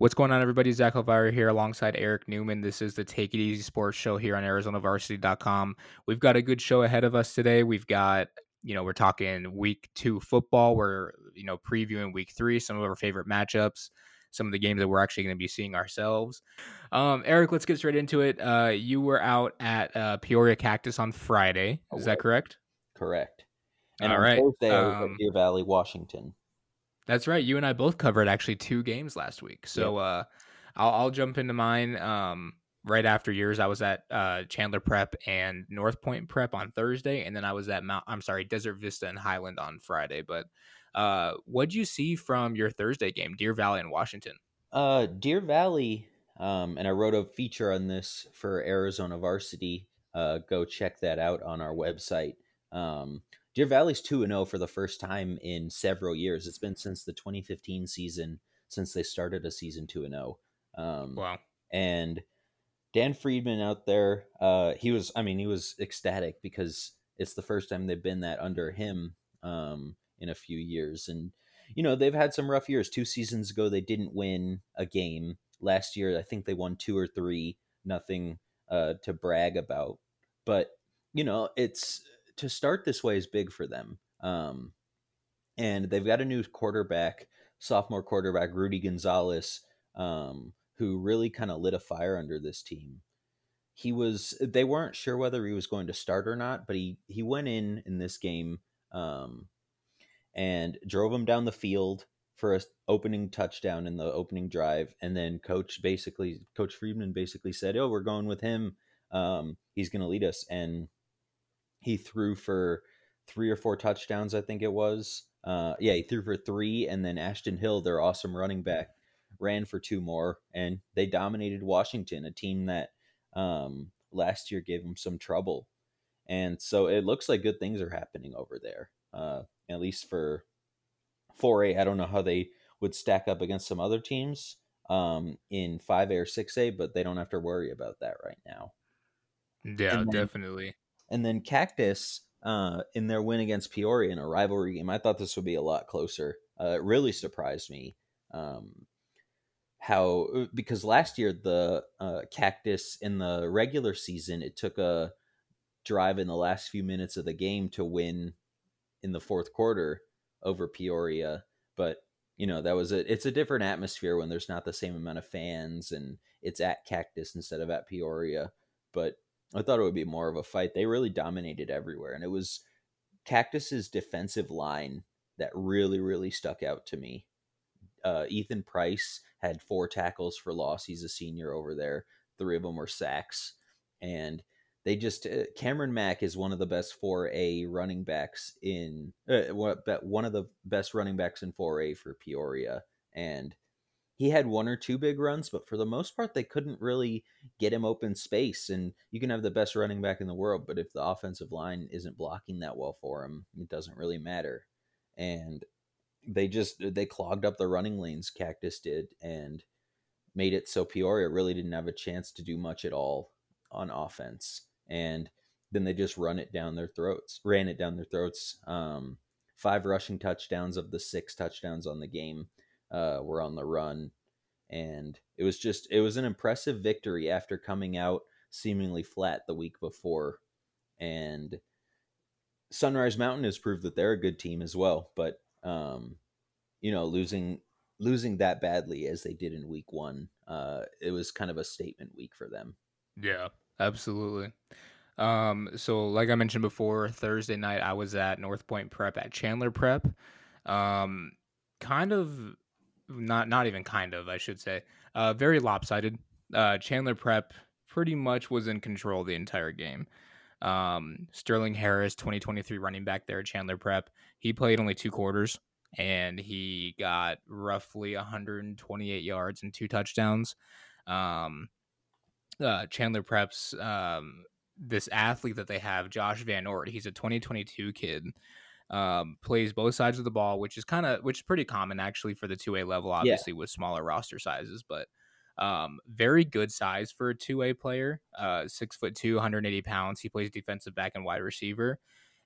What's going on, everybody? Zach Elvira here alongside Eric Newman. This is the Take It Easy Sports Show here on ArizonaVarsity.com. We've got a good show ahead of us today. We've got, you know, we're talking week two football. We're, you know, previewing week three, some of our favorite matchups, some of the games that we're actually going to be seeing ourselves. Um, Eric, let's get straight into it. Uh, you were out at uh, Peoria Cactus on Friday. Is that correct? Correct. And All on right. Thursday, Um, Deer Valley, Washington. That's right. You and I both covered actually two games last week. So uh, I'll, I'll jump into mine. Um, right after yours, I was at uh, Chandler Prep and North Point Prep on Thursday, and then I was at Mount. I'm sorry, Desert Vista and Highland on Friday. But uh, what'd you see from your Thursday game, Deer Valley and Washington? Uh, Deer Valley, um, and I wrote a feature on this for Arizona Varsity. Uh, go check that out on our website. Um, Deer Valley's 2 0 for the first time in several years. It's been since the 2015 season since they started a season 2 0. Um, Wow. and Dan Friedman out there, uh, he was, I mean, he was ecstatic because it's the first time they've been that under him um, in a few years. And, you know, they've had some rough years. Two seasons ago, they didn't win a game. Last year, I think they won two or three, nothing uh, to brag about. But, you know, it's to start this way is big for them. Um, and they've got a new quarterback, sophomore quarterback, Rudy Gonzalez. Um, who really kind of lit a fire under this team. He was they weren't sure whether he was going to start or not, but he he went in in this game um, and drove him down the field for a opening touchdown in the opening drive, and then coach basically coach Friedman basically said, "Oh, we're going with him. Um, he's going to lead us," and he threw for three or four touchdowns, I think it was. Uh, yeah, he threw for three, and then Ashton Hill, their awesome running back, ran for two more, and they dominated Washington, a team that um, last year gave them some trouble. And so it looks like good things are happening over there, uh, at least for 4A. I don't know how they would stack up against some other teams um, in 5A or 6A, but they don't have to worry about that right now. Yeah, then- definitely. And then Cactus, uh, in their win against Peoria in a rivalry game, I thought this would be a lot closer. Uh, it really surprised me um, how uh, because last year the uh, Cactus in the regular season it took a drive in the last few minutes of the game to win in the fourth quarter over Peoria, but you know that was a it's a different atmosphere when there's not the same amount of fans and it's at Cactus instead of at Peoria, but I thought it would be more of a fight. They really dominated everywhere, and it was Cactus's defensive line that really, really stuck out to me. Uh, Ethan Price had four tackles for loss. He's a senior over there. Three of them were sacks, and they just uh, Cameron Mack is one of the best 4A running backs in uh, one of the best running backs in 4A for Peoria, and he had one or two big runs, but for the most part, they couldn't really get him open space. And you can have the best running back in the world, but if the offensive line isn't blocking that well for him, it doesn't really matter. And they just they clogged up the running lanes. Cactus did and made it so Peoria really didn't have a chance to do much at all on offense. And then they just run it down their throats, ran it down their throats. Um, five rushing touchdowns of the six touchdowns on the game uh, were on the run. And it was just, it was an impressive victory after coming out seemingly flat the week before. And Sunrise Mountain has proved that they're a good team as well. But, um, you know, losing, losing that badly as they did in week one, uh, it was kind of a statement week for them. Yeah, absolutely. Um, so like I mentioned before, Thursday night I was at North Point Prep at Chandler Prep. Um, kind of not not even kind of, I should say. Uh, very lopsided. Uh, Chandler Prep pretty much was in control the entire game. Um, Sterling Harris, 2023 running back there at Chandler Prep, he played only two quarters and he got roughly 128 yards and two touchdowns. Um, uh, Chandler Preps, um, this athlete that they have, Josh Van Ort, he's a 2022 kid. Um, plays both sides of the ball, which is kind of which is pretty common actually for the two A level, obviously with smaller roster sizes, but um, very good size for a two A player. Uh, six foot two, 180 pounds. He plays defensive back and wide receiver.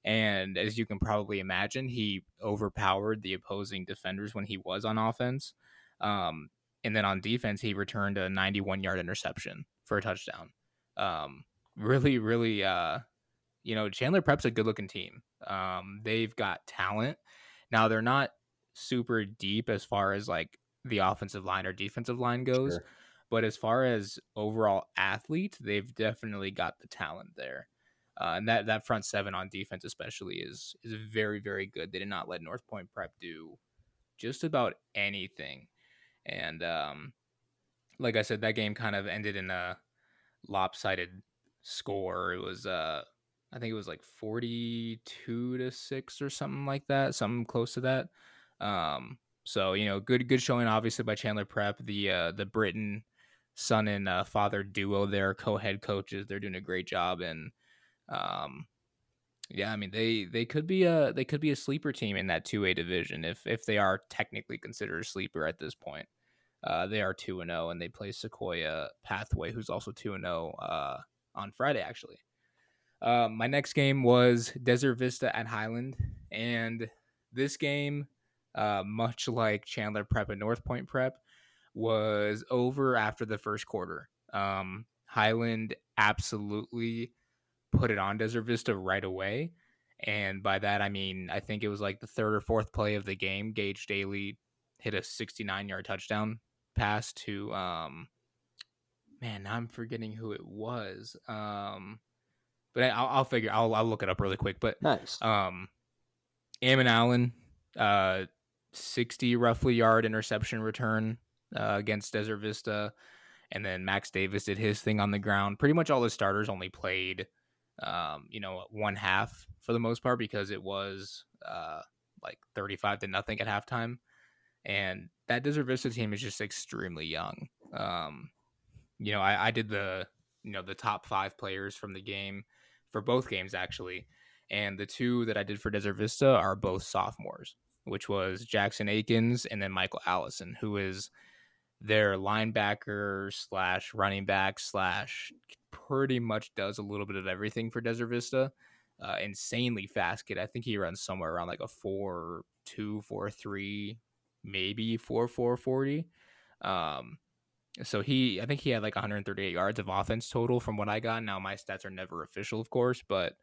And as you can probably imagine, he overpowered the opposing defenders when he was on offense. Um, and then on defense, he returned a 91 yard interception for a touchdown. Um, really, really, uh, you know, Chandler Prep's a good looking team. Um, they've got talent. Now they're not super deep as far as like the offensive line or defensive line goes, sure. but as far as overall athlete, they've definitely got the talent there. Uh, and that that front seven on defense especially is is very very good. They did not let North Point Prep do just about anything, and um, like I said, that game kind of ended in a lopsided score. It was uh, I think it was like forty two to six or something like that, something close to that. Um, so you know, good good showing obviously by Chandler Prep. The uh, the Britton son and uh, father duo there, co-head coaches, they're doing a great job and um, yeah, I mean they they could be a they could be a sleeper team in that two A division if if they are technically considered a sleeper at this point. Uh, they are two and zero, oh, and they play Sequoia Pathway, who's also two and zero oh, uh, on Friday. Actually, uh, my next game was Desert Vista at Highland, and this game, uh, much like Chandler Prep and North Point Prep, was over after the first quarter. Um, Highland absolutely put it on Desert Vista right away. And by that, I mean, I think it was like the third or fourth play of the game. Gage Daly hit a 69 yard touchdown pass to, um, man, I'm forgetting who it was. Um, but I'll, I'll figure, I'll, I'll look it up really quick. But, nice. Um, Ammon Allen, uh, 60 roughly yard interception return uh, against Desert Vista. And then Max Davis did his thing on the ground. Pretty much all the starters only played um, you know, one half for the most part because it was uh, like 35 to nothing at halftime. And that Desert Vista team is just extremely young. Um, you know, I, I did the, you know, the top five players from the game for both games actually. And the two that I did for Desert Vista are both sophomores, which was Jackson Akins and then Michael Allison, who is their linebacker slash running back slash pretty much does a little bit of everything for Desert Vista. Uh, insanely fast kid. I think he runs somewhere around like a four two, four three, maybe four four forty. Um, so he, I think he had like 138 yards of offense total from what I got. Now my stats are never official, of course, but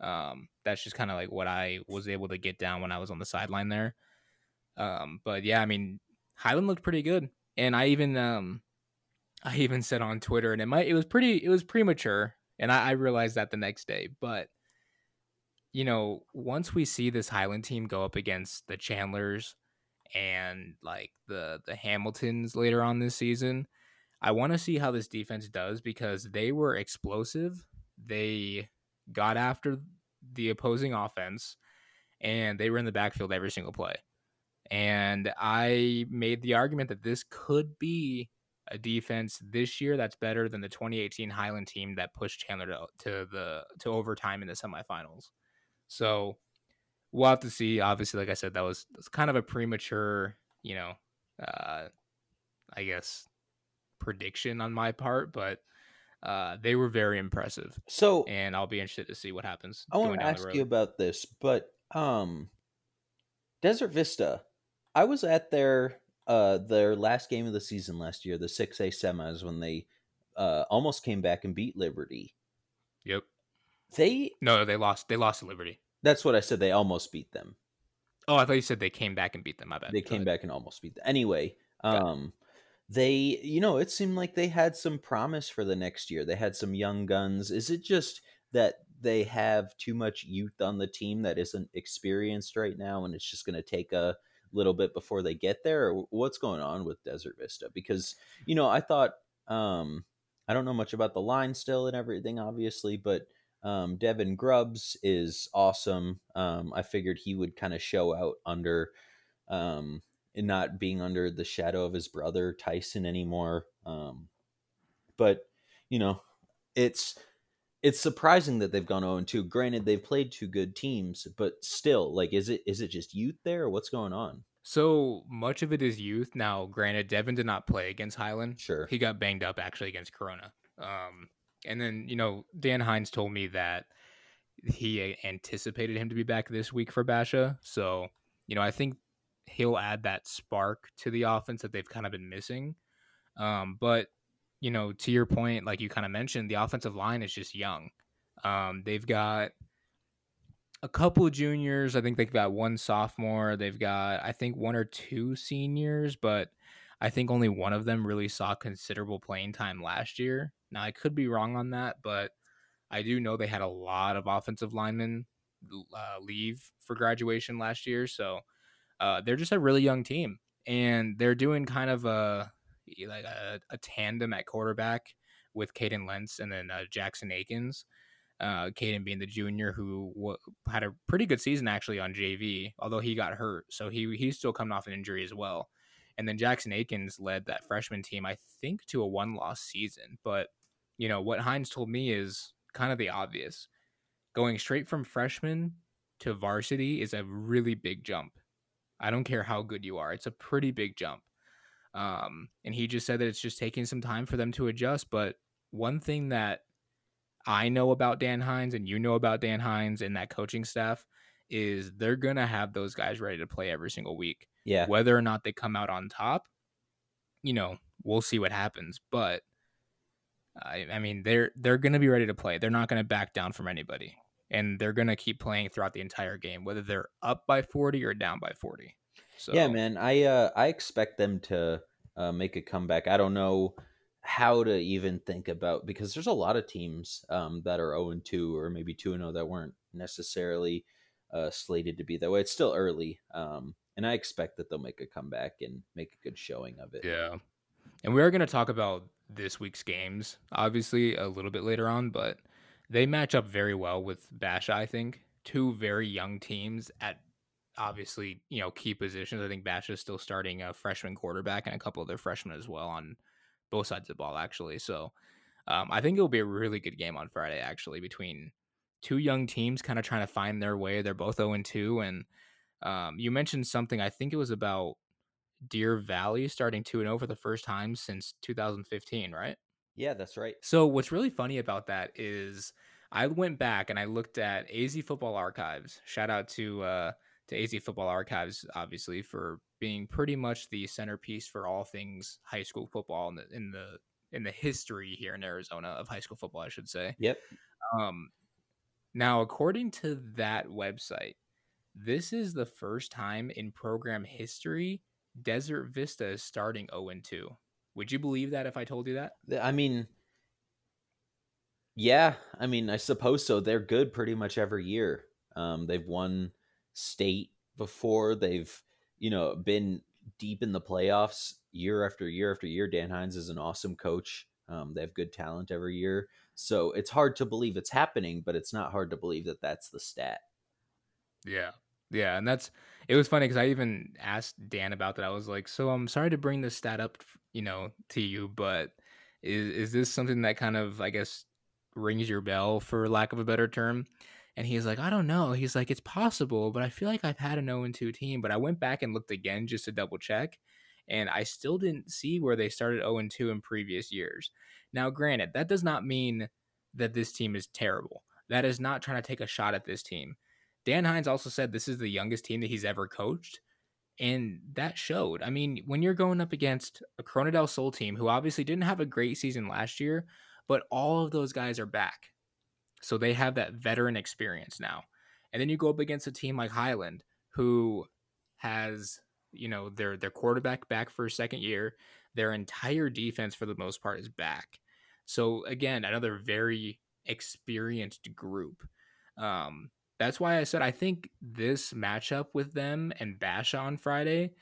um, that's just kind of like what I was able to get down when I was on the sideline there. Um, but yeah, I mean, Highland looked pretty good, and I even um, I even said on Twitter, and it might it was pretty it was premature, and I, I realized that the next day. But you know, once we see this Highland team go up against the Chandlers and like the the Hamiltons later on this season, I want to see how this defense does because they were explosive. They got after the opposing offense and they were in the backfield every single play. And I made the argument that this could be a defense this year that's better than the 2018 Highland team that pushed Chandler to, to the to overtime in the semifinals. So we'll have to see. Obviously, like I said, that was, was kind of a premature, you know, uh, I guess prediction on my part, but uh, they were very impressive. So, and I'll be interested to see what happens. I want to ask you about this, but um, Desert Vista, I was at their uh their last game of the season last year, the 6A semis when they uh almost came back and beat Liberty. Yep. They No, they lost they lost to Liberty. That's what I said. They almost beat them. Oh, I thought you said they came back and beat them. My bad. They Go came ahead. back and almost beat them. Anyway, um they you know, it seemed like they had some promise for the next year. They had some young guns. Is it just that they have too much youth on the team that isn't experienced right now and it's just going to take a little bit before they get there or what's going on with desert vista because you know i thought um i don't know much about the line still and everything obviously but um devin grubbs is awesome um i figured he would kind of show out under um and not being under the shadow of his brother tyson anymore um but you know it's it's surprising that they've gone 0 2. Granted, they've played two good teams, but still, like, is it is it just youth there? what's going on? So much of it is youth. Now, granted, Devin did not play against Highland. Sure, he got banged up actually against Corona. Um, and then you know Dan Hinds told me that he anticipated him to be back this week for Basha. So you know, I think he'll add that spark to the offense that they've kind of been missing. Um, but you know, to your point, like you kind of mentioned, the offensive line is just young. Um, they've got a couple juniors. I think they've got one sophomore. They've got, I think, one or two seniors, but I think only one of them really saw considerable playing time last year. Now, I could be wrong on that, but I do know they had a lot of offensive linemen uh, leave for graduation last year. So uh, they're just a really young team. And they're doing kind of a like a, a tandem at quarterback with Kaden Lentz and then uh, Jackson Akins uh, Kaden being the junior who w- had a pretty good season actually on JV, although he got hurt, so he he's still coming off an injury as well. And then Jackson Akins led that freshman team, I think, to a one loss season. But you know what Hinds told me is kind of the obvious. Going straight from freshman to varsity is a really big jump. I don't care how good you are; it's a pretty big jump. Um, and he just said that it's just taking some time for them to adjust. But one thing that I know about Dan Hinds and you know about Dan Hinds and that coaching staff is they're going to have those guys ready to play every single week. Yeah. Whether or not they come out on top, you know, we'll see what happens, but I, I mean, they're they're going to be ready to play. They're not going to back down from anybody. And they're going to keep playing throughout the entire game whether they're up by 40 or down by 40. So Yeah, man. I uh I expect them to uh, make a comeback. I don't know how to even think about because there's a lot of teams um, that are 0 and 2 or maybe 2 and 0 that weren't necessarily uh, slated to be that way. It's still early, um, and I expect that they'll make a comeback and make a good showing of it. Yeah, and we are going to talk about this week's games, obviously a little bit later on, but they match up very well with Basha. I think two very young teams at obviously you know key positions. I think Basha is still starting a freshman quarterback and a couple of their freshmen as well on both sides of the ball actually. So um, I think it'll be a really good game on Friday actually between two young teams kind of trying to find their way. They're both 0 and 2 and um, you mentioned something I think it was about Deer Valley starting 2 and 0 for the first time since 2015, right? Yeah, that's right. So what's really funny about that is I went back and I looked at AZ Football Archives. Shout out to uh, to AZ Football Archives, obviously, for being pretty much the centerpiece for all things high school football in the in the in the history here in Arizona of high school football, I should say. Yep. Um, now, according to that website, this is the first time in program history Desert Vista is starting 0 2. Would you believe that if I told you that? I mean, yeah, I mean, I suppose so. They're good pretty much every year. Um, they've won state before. They've, you know, been deep in the playoffs year after year after year. Dan Hinds is an awesome coach. Um, they have good talent every year. So it's hard to believe it's happening, but it's not hard to believe that that's the stat. Yeah. Yeah. And that's, it was funny because I even asked Dan about that. I was like, so I'm sorry to bring this stat up, you know, to you, but is, is this something that kind of, I guess, rings your bell for lack of a better term? And he's like, I don't know. He's like, it's possible, but I feel like I've had an 0 2 team. But I went back and looked again just to double check, and I still didn't see where they started 0 2 in previous years. Now, granted, that does not mean that this team is terrible. That is not trying to take a shot at this team. Dan Hinds also said this is the youngest team that he's ever coached. And that showed. I mean, when you're going up against a Corona del Sol team who obviously didn't have a great season last year, but all of those guys are back. So they have that veteran experience now. And then you go up against a team like Highland who has, you know, their their quarterback back for a second year. Their entire defense for the most part is back. So again, another very experienced group. Um, that's why I said I think this matchup with them and Basha on Friday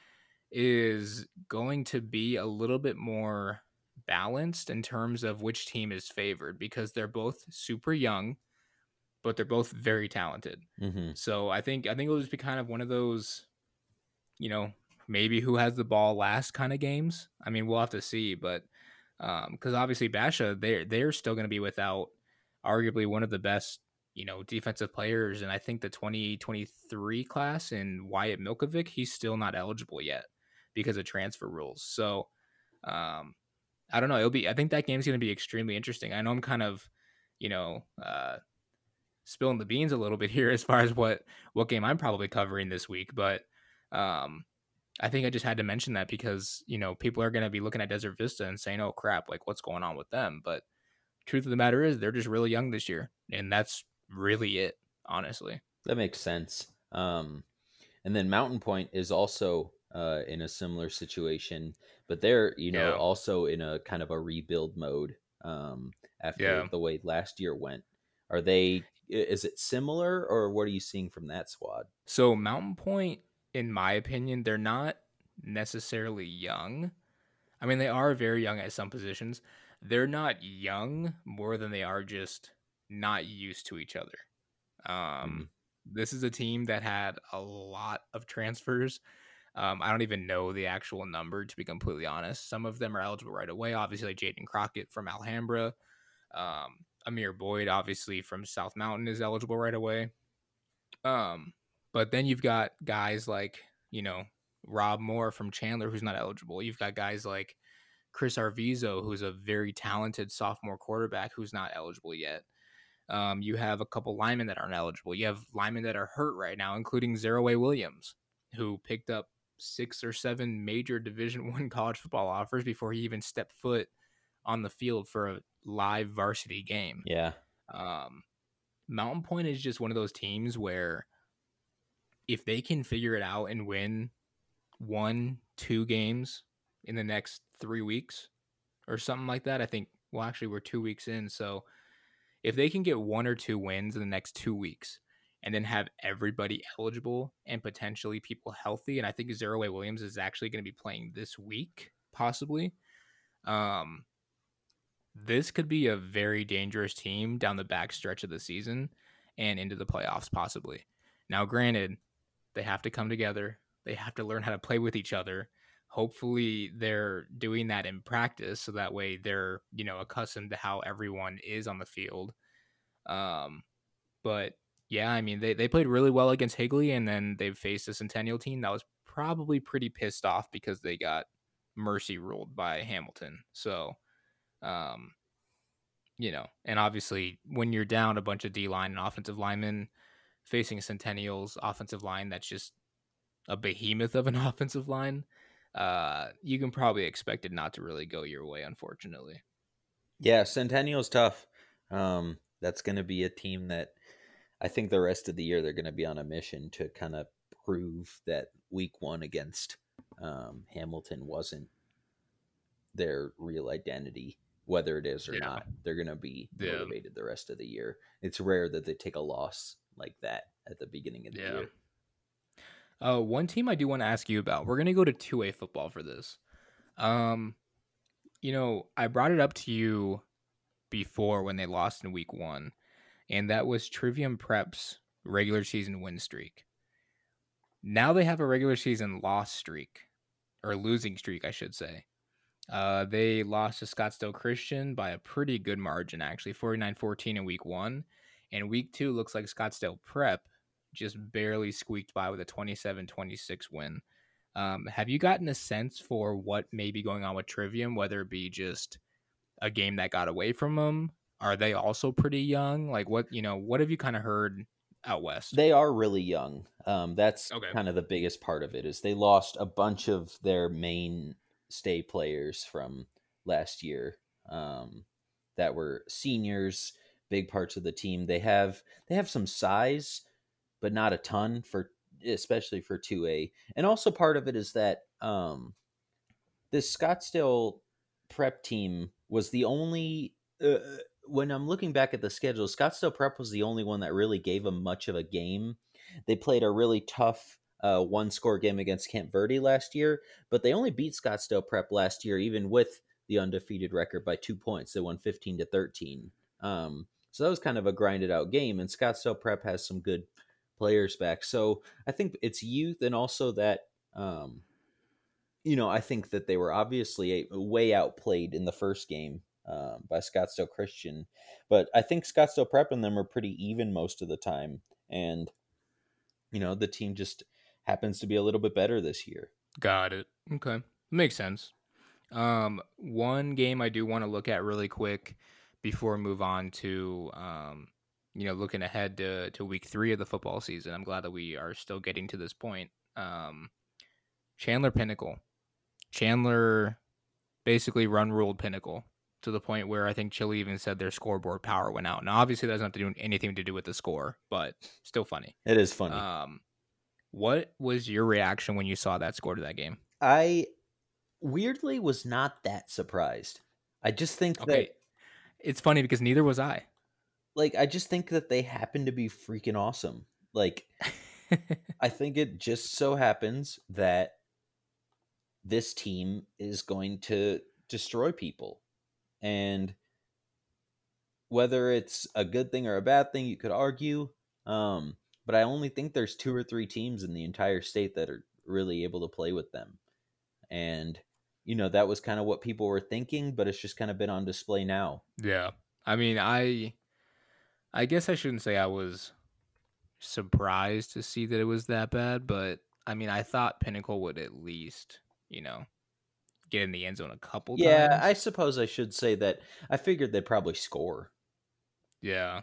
is going to be a little bit more balanced in terms of which team is favored because they're both super young, but they're both very talented. Mm-hmm. So I think I think it'll just be kind of one of those, you know, maybe who has the ball last kind of games. I mean, we'll have to see, but because um, obviously Basha, they're they're still going to be without arguably one of the best you know defensive players, and I think the 2023 class and Wyatt Milkovic, he's still not eligible yet because of transfer rules. So um, I don't know. It'll be. I think that game's going to be extremely interesting. I know I'm kind of, you know, uh, spilling the beans a little bit here as far as what what game I'm probably covering this week, but um, I think I just had to mention that because you know people are going to be looking at Desert Vista and saying, "Oh crap, like what's going on with them?" But truth of the matter is, they're just really young this year, and that's really it, honestly. That makes sense. Um, and then Mountain Point is also uh, in a similar situation, but they're you know Yeah. also in a kind of a rebuild mode um, after Yeah. the way last year went. Are they? Is it similar, or what are you seeing from that squad? So Mountain Point, in my opinion, they're not necessarily young. I mean, they are very young at some positions. They're not young more than they are just not used to each other. Um, This is a team that had a lot of transfers. Um, I don't even know the actual number to be completely honest. Some of them are eligible right away. Obviously, like Jaden Crockett from Alhambra, um, Amir Boyd, obviously from South Mountain, is eligible right away. Um, but then you've got guys like you know Rob Moore from Chandler, who's not eligible. You've got guys like Chris Arvizo, who's a very talented sophomore quarterback, who's not eligible yet. Um, you have a couple linemen that aren't eligible. You have linemen that are hurt right now, including Zero Way Williams, who picked up six or seven major Division One college football offers before he even stepped foot on the field for a live varsity game. Yeah, Um, Mountain Point is just one of those teams where if they can figure it out and win one, two games in the next three weeks or something like that, I think, well, actually, we're two weeks in. So if they can get one or two wins in the next two weeks and then have everybody eligible and potentially people healthy, and I think Zero Way Williams is actually going to be playing this week, possibly. Um, this could be a very dangerous team down the back stretch of the season and into the playoffs, possibly. Now, granted, they have to come together. They have to learn how to play with each other. Hopefully, they're doing that in practice, so that way they're you know accustomed to how everyone is on the field. Um, but yeah, I mean they they played really well against Higley, and then they faced a Centennial team that was probably pretty pissed off because they got mercy ruled by Hamilton. So, um, you know, and obviously when you're down a bunch of D line and offensive linemen facing Centennial's offensive line that's just a behemoth of an offensive line, uh, you can probably expect it not to really go your way, unfortunately. yeah. Centennial's tough. Um, that's going to be a team that I think the rest of the year they're going to be on a mission to kind of prove that Week One against um, Hamilton wasn't their real identity, whether it is or Yeah. not. They're going to be Yeah. motivated the rest of the year. It's rare that they take a loss like that at the beginning of the Yeah. year. Uh, one team I do want to ask you about. We're gonna go to two A football for this. Um, you know, I brought it up to you before when they lost in week one, and that was Trivium Prep's regular season win streak. Now they have a regular season loss streak, or losing streak, I should say. Uh, they lost to Scottsdale Christian by a pretty good margin, actually 49 14 in week one. And week two looks like Scottsdale Prep just barely squeaked by with a 27 26 win. Um, have you gotten a sense for what may be going on with Trivium, whether it be just a game that got away from them? Are they also pretty young? Like, what, you know, what have you kind of heard out west? They are really young. Um, that's Okay. kind of the biggest part of it is they lost a bunch of their mainstay players from last year um, that were seniors, big parts of the team. They have they have some size, but not a ton for especially for two A. And also part of it is that um, this Scottsdale prep team was the only. Uh, when I'm looking back at the schedule, Scottsdale Prep was the only one that really gave them much of a game. They played a really tough uh, one score game against Camp Verde last year, but they only beat Scottsdale Prep last year, even with the undefeated record by two points. They won 15 to 13. Um, so that was kind of a grinded out game, and Scottsdale Prep has some good players back. So I think it's youth and also that, um, you know, I think that they were obviously way outplayed in the first game um, by Scottsdale Christian, but I think Scottsdale Prep and them are pretty even most of the time, and you know the team just happens to be a little bit better this year. Got it. Okay. Makes sense. Um, one game I do want to look at really quick before we move on to um, you know, looking ahead to, to week three of the football season. I'm glad that we are still getting to this point. Um, Chandler Pinnacle. Chandler basically run ruled Pinnacle to the point where I think Chile even said their scoreboard power went out. Now, obviously, that doesn't have to do anything to do with the score, but still funny. It is funny. Um, what was your reaction when you saw that score to that game? I weirdly was not that surprised. I just think Okay, that, it's funny because neither was I. like, I just think that they happen to be freaking awesome. Like, I think it just so happens that this team is going to destroy people. And whether it's a good thing or a bad thing, you could argue. Um, but I only think there's two or three teams in the entire state that are really able to play with them. And, you know, that was kind of what people were thinking, but it's just kind of been on display now. Yeah. I mean, I I guess I shouldn't say I was surprised to see that it was that bad, but I mean, I thought Pinnacle would at least, you know, get in the end zone a couple Yeah, times. I suppose I should say that I figured they'd probably score. Yeah.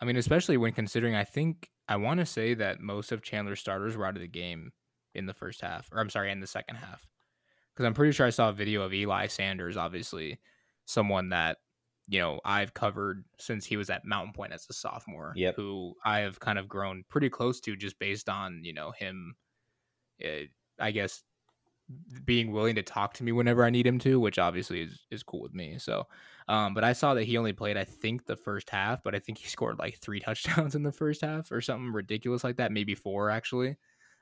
I mean, especially when considering I think I want to say that most of Chandler's starters were out of the game in the first half, or I'm sorry, in the second half. Because I'm pretty sure I saw a video of Eli Sanders, obviously, someone that, you know, I've covered since he was at Mountain Point as a sophomore, Yep. who I have kind of grown pretty close to just based on, you know, him, uh, I guess, being willing to talk to me whenever I need him to, which obviously is, is cool with me. So, um, but I saw that he only played, I think, the first half, but I think he scored like three touchdowns in the first half or something ridiculous like that, maybe four actually.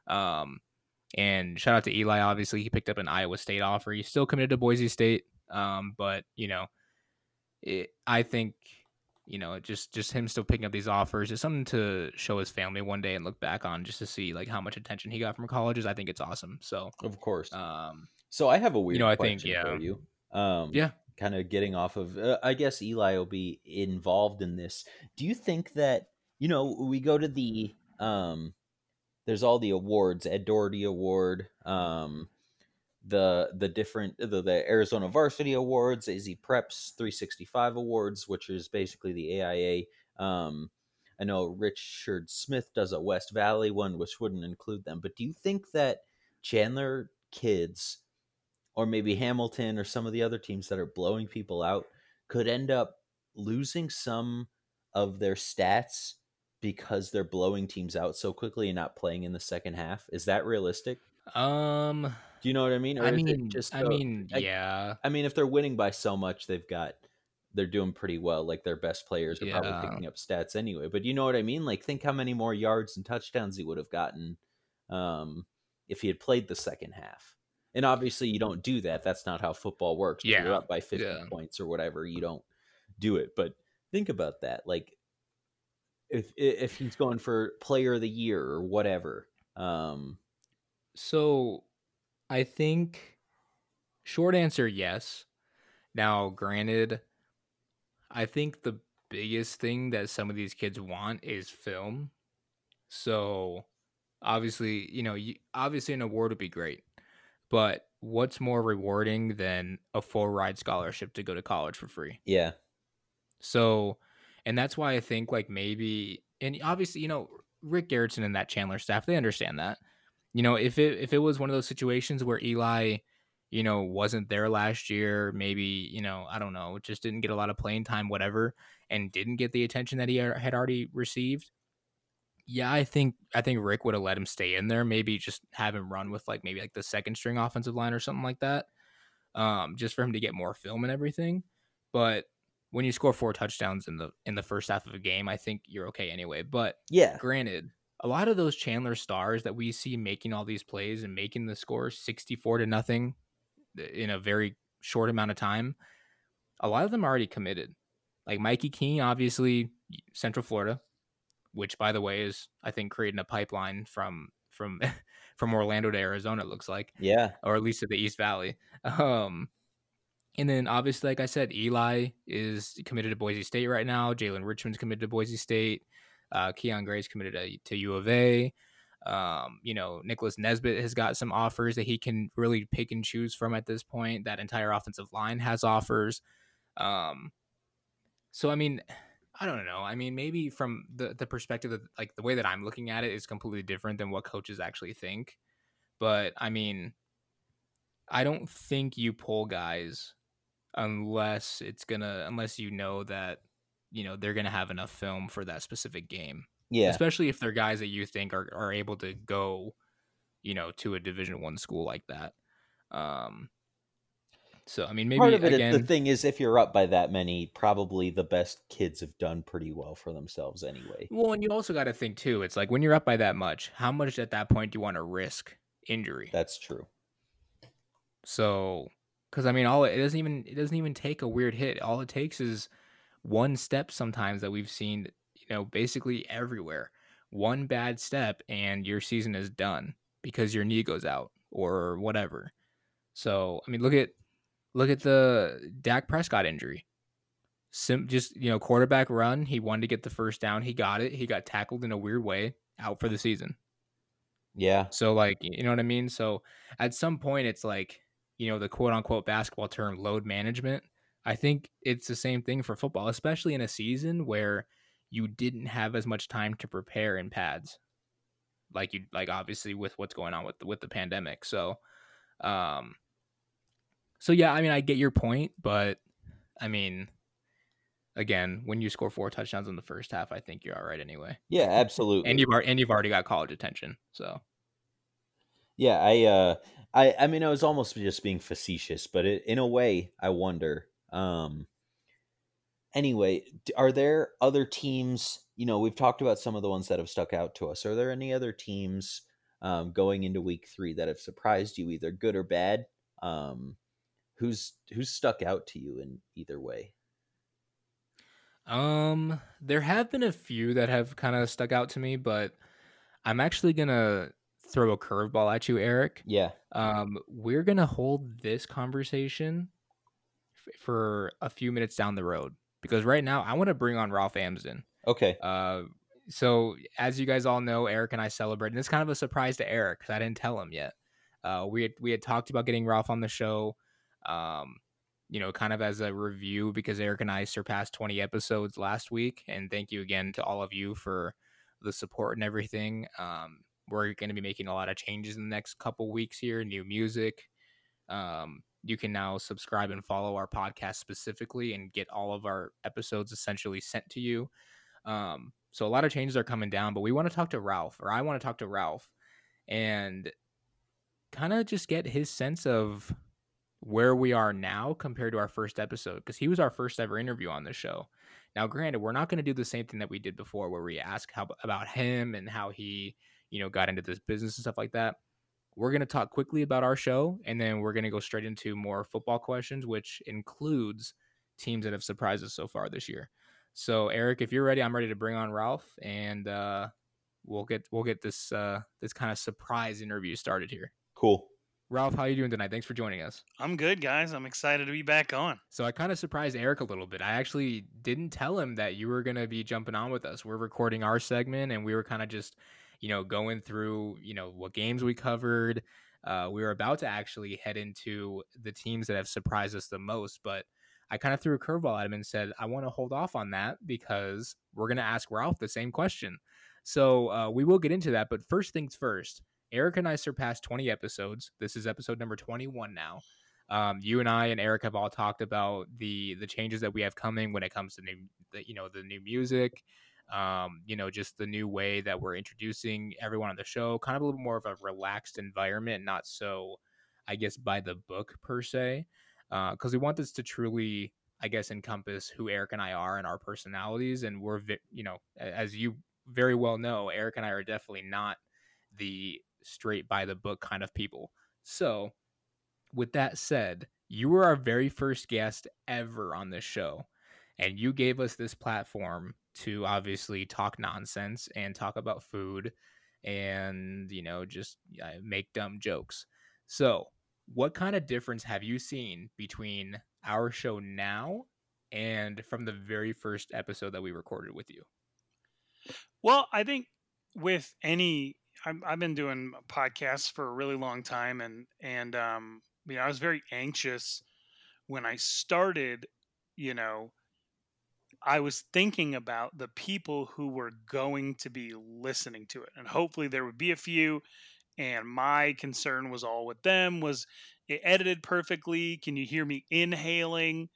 Um, and shout out to Eli. Obviously, he picked up an Iowa State offer. He's still committed to Boise State, um, but you know, it, I think you know just just him still picking up these offers is something to show his family one day and look back on just to see like how much attention he got from colleges. I think it's awesome. So, Of course. um, So I have a weird you know, I think, yeah. for you. Um, Yeah. Kind of getting off of, uh, I guess Eli will be involved in this. Do you think that you know we go to the um, there's all the awards, Ed Doherty Award, um, the the different the, the Arizona Varsity Awards, AZ Preps 365 Awards, which is basically the AIA. Um, I know Richard Smith does a West Valley one, which wouldn't include them. But do you think that Chandler kids, or maybe Hamilton, or some of the other teams that are blowing people out, could end up losing some of their stats because they're blowing teams out so quickly and not playing in the second half? Is that realistic? um, Do you know what I mean? Or I mean, just I mean, yeah, I mean, if they're winning by so much, they've got they're doing pretty well. Like their best players are Yeah. probably picking up stats anyway. But you know what I mean? Like think how many more yards and touchdowns he would have gotten um, if he had played the second half. And obviously, you don't do that. That's not how football works. Yeah. you're up by fifty Yeah. points or whatever. You don't do it. But think about that. Like if if he's going for Player of the Year or whatever. Um, So I think short answer yes. Now, granted, I think the biggest thing that some of these kids want is film. So obviously, you know, you, obviously an award would be great. But what's more rewarding than a full ride scholarship to go to college for free? yeah, So, and that's why I think like maybe, and obviously, you know, Rick Garretson and that Chandler staff, they understand that. You know, if it if it was one of those situations where Eli, you know, wasn't there last year, maybe you know, I don't know, just didn't get a lot of playing time, whatever, and didn't get the attention that he had already received. Yeah, I think I think Rick would have let him stay in there. Maybe just have him run with like maybe like the second string offensive line or something like that, um, just for him to get more film and everything. But when you score four touchdowns in the in the first half of a game, I think you're okay anyway. But yeah, granted, a lot of those Chandler stars that we see making all these plays and making the score 64 to nothing in a very short amount of time, a lot of them are already committed. Like Mikey Keene, obviously Central Florida, which by the way is I think creating a pipeline from from from Orlando to Arizona. It looks like yeah, or at least at the East Valley. Um, and then obviously, like I said, Eli is committed to Boise State right now. Jalen Richmond's committed to Boise State. Uh, Keon Gray's committed to, to U of A. Um, you know, Nicholas Nesbitt has got some offers that he can really pick and choose from at this point. That entire offensive line has offers. Um, so I mean, I don't know. I mean, maybe from the the perspective of like the way that I'm looking at it is completely different than what coaches actually think. But I mean, I don't think you pull guys unless it's gonna unless you know that you know they're gonna have enough film for that specific game. Yeah, especially if they're guys that you think are, are able to go, you know, to a Division One school like that. Um, so I mean, maybe part of it. again, the thing is, if you're up by that many, probably the best kids have done pretty well for themselves anyway. Well, and you also got to think too. It's like when you're up by that much, how much at that point do you want to risk injury? That's true. So, because I mean, all it doesn't even it doesn't even take a weird hit. All it takes is one step sometimes that we've seen, you know, basically everywhere. One bad step and your season is done because your knee goes out or whatever. So, I mean, look at look at the Dak Prescott injury. Sim, just you know, quarterback run. He wanted to get the first down. He got it. He got tackled in a weird way, out for the season. Yeah. So like, you know what I mean. So at some point, it's like you know the quote unquote basketball term load management. I think it's the same thing for football, especially in a season where you didn't have as much time to prepare in pads, like you like obviously with what's going on with the, with the pandemic. So, um, so yeah, I mean, I get your point, but I mean, again, when you score four touchdowns in the first half, I think you're all right anyway. Yeah, absolutely. and you've and you've already got college attention, so yeah, I uh, I I mean, I was almost just being facetious, but it, in a way, I wonder. Um, anyway, are there other teams? You know, we've talked about some of the ones that have stuck out to us. Are there any other teams um, going into week three that have surprised you, either good or bad? Um, who's who's stuck out to you in either way? Um, there have been a few that have kind of stuck out to me, but I'm actually gonna throw a curveball at you, Eric. Yeah. Um, we're gonna hold this conversation for a few minutes down the road because right now I want to bring on Ralph Amsden. Okay. Uh, so as you guys all know, Eric and I celebrated. And it's kind of a surprise to Eric because I didn't tell him yet. Uh, we had we had talked about getting Ralph on the show. Um, you know, kind of as a review because Eric and I surpassed 20 episodes last week. And thank you again to all of you for the support and everything. Um, we're going to be making a lot of changes in the next couple weeks here, new music. Um, you can now subscribe and follow our podcast specifically and get all of our episodes essentially sent to you. Um, so a lot of changes are coming down, but we want to talk to Ralph, or I want to talk to Ralph, and kind of just get his sense of where we are now compared to our first episode because he was our first ever interview on the show. Now, granted, we're not going to do the same thing that we did before, where we ask how about him and how he, you know, got into this business and stuff like that. We're going to talk quickly about our show, and then we're going to go straight into more football questions, which includes teams that have surprised us so far this year. So, Eric, if you're ready, I'm ready to bring on Ralph, and uh, we'll get we'll get this uh, this kind of surprise interview started here. Cool. Ralph, how are you doing tonight? Thanks for joining us. I'm good, guys. I'm excited to be back on. So I kind of surprised Eric a little bit. I actually didn't tell him that you were going to be jumping on with us. We're recording our segment and we were kind of just, you know, going through, you know, what games we covered. Uh, we were about to actually head into the teams that have surprised us the most, but I kind of threw a curveball at him and said, I want to hold off on that because we're going to ask Ralph the same question. So uh, we will get into that. But first things first, Eric and I surpassed 20 episodes. This is episode number 21 now. Um, you and I and Eric have all talked about the the changes that we have coming when it comes to new, the, you know, the new music, um, you know, just the new way that we're introducing everyone on the show, kind of a little more of a relaxed environment, not so, I guess, by the book per se, because uh, we want this to truly, I guess, encompass who Eric and I are and our personalities, and we're, vi- you know, as you very well know, Eric and I are definitely not the straight by the book kind of people. So, with that said, you were our very first guest ever on this show, and you gave us this platform to obviously talk nonsense and talk about food and, you know, just make dumb jokes. So, what kind of difference have you seen between our show now and from the very first episode that we recorded with you? Well, I think with any I've been doing podcasts for a really long time, and and um, you know, I was very anxious when I started. You know, I was thinking about the people who were going to be listening to it, and hopefully there would be a few, and my concern was all with them was it edited perfectly can you hear me inhaling?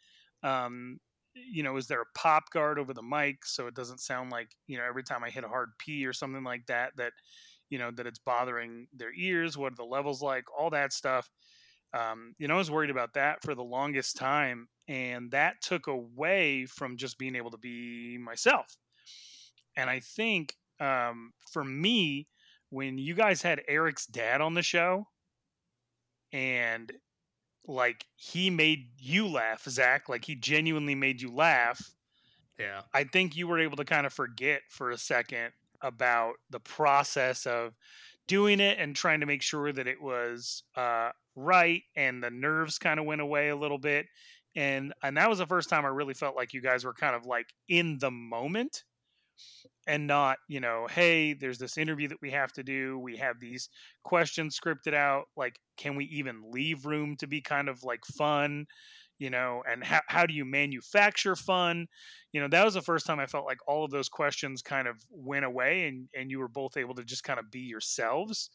Um, you know is there a pop guard over the mic so it doesn't sound like you know every time i hit a hard p or something like that that you know that it's bothering their ears what are the levels like? All that stuff. Um, you know i was worried about that for the longest time and that took away from just being able to be myself and i think um, for me when you guys had eric's dad on the show and like he made you laugh zach like he genuinely made you laugh Yeah. I think you were able to kind of forget for a second about the process of doing it and trying to make sure that it was uh, right, and the nerves kind of went away a little bit. And and that was the first time I really felt like you guys were kind of like in the moment and not, you know, hey, there's this interview that we have to do. We have these questions scripted out. Like, can we even leave room to be kind of like fun? You know, and how, how do you manufacture fun? You know, that was the first time I felt like all of those questions kind of went away and, and you were both able to just kind of be yourselves.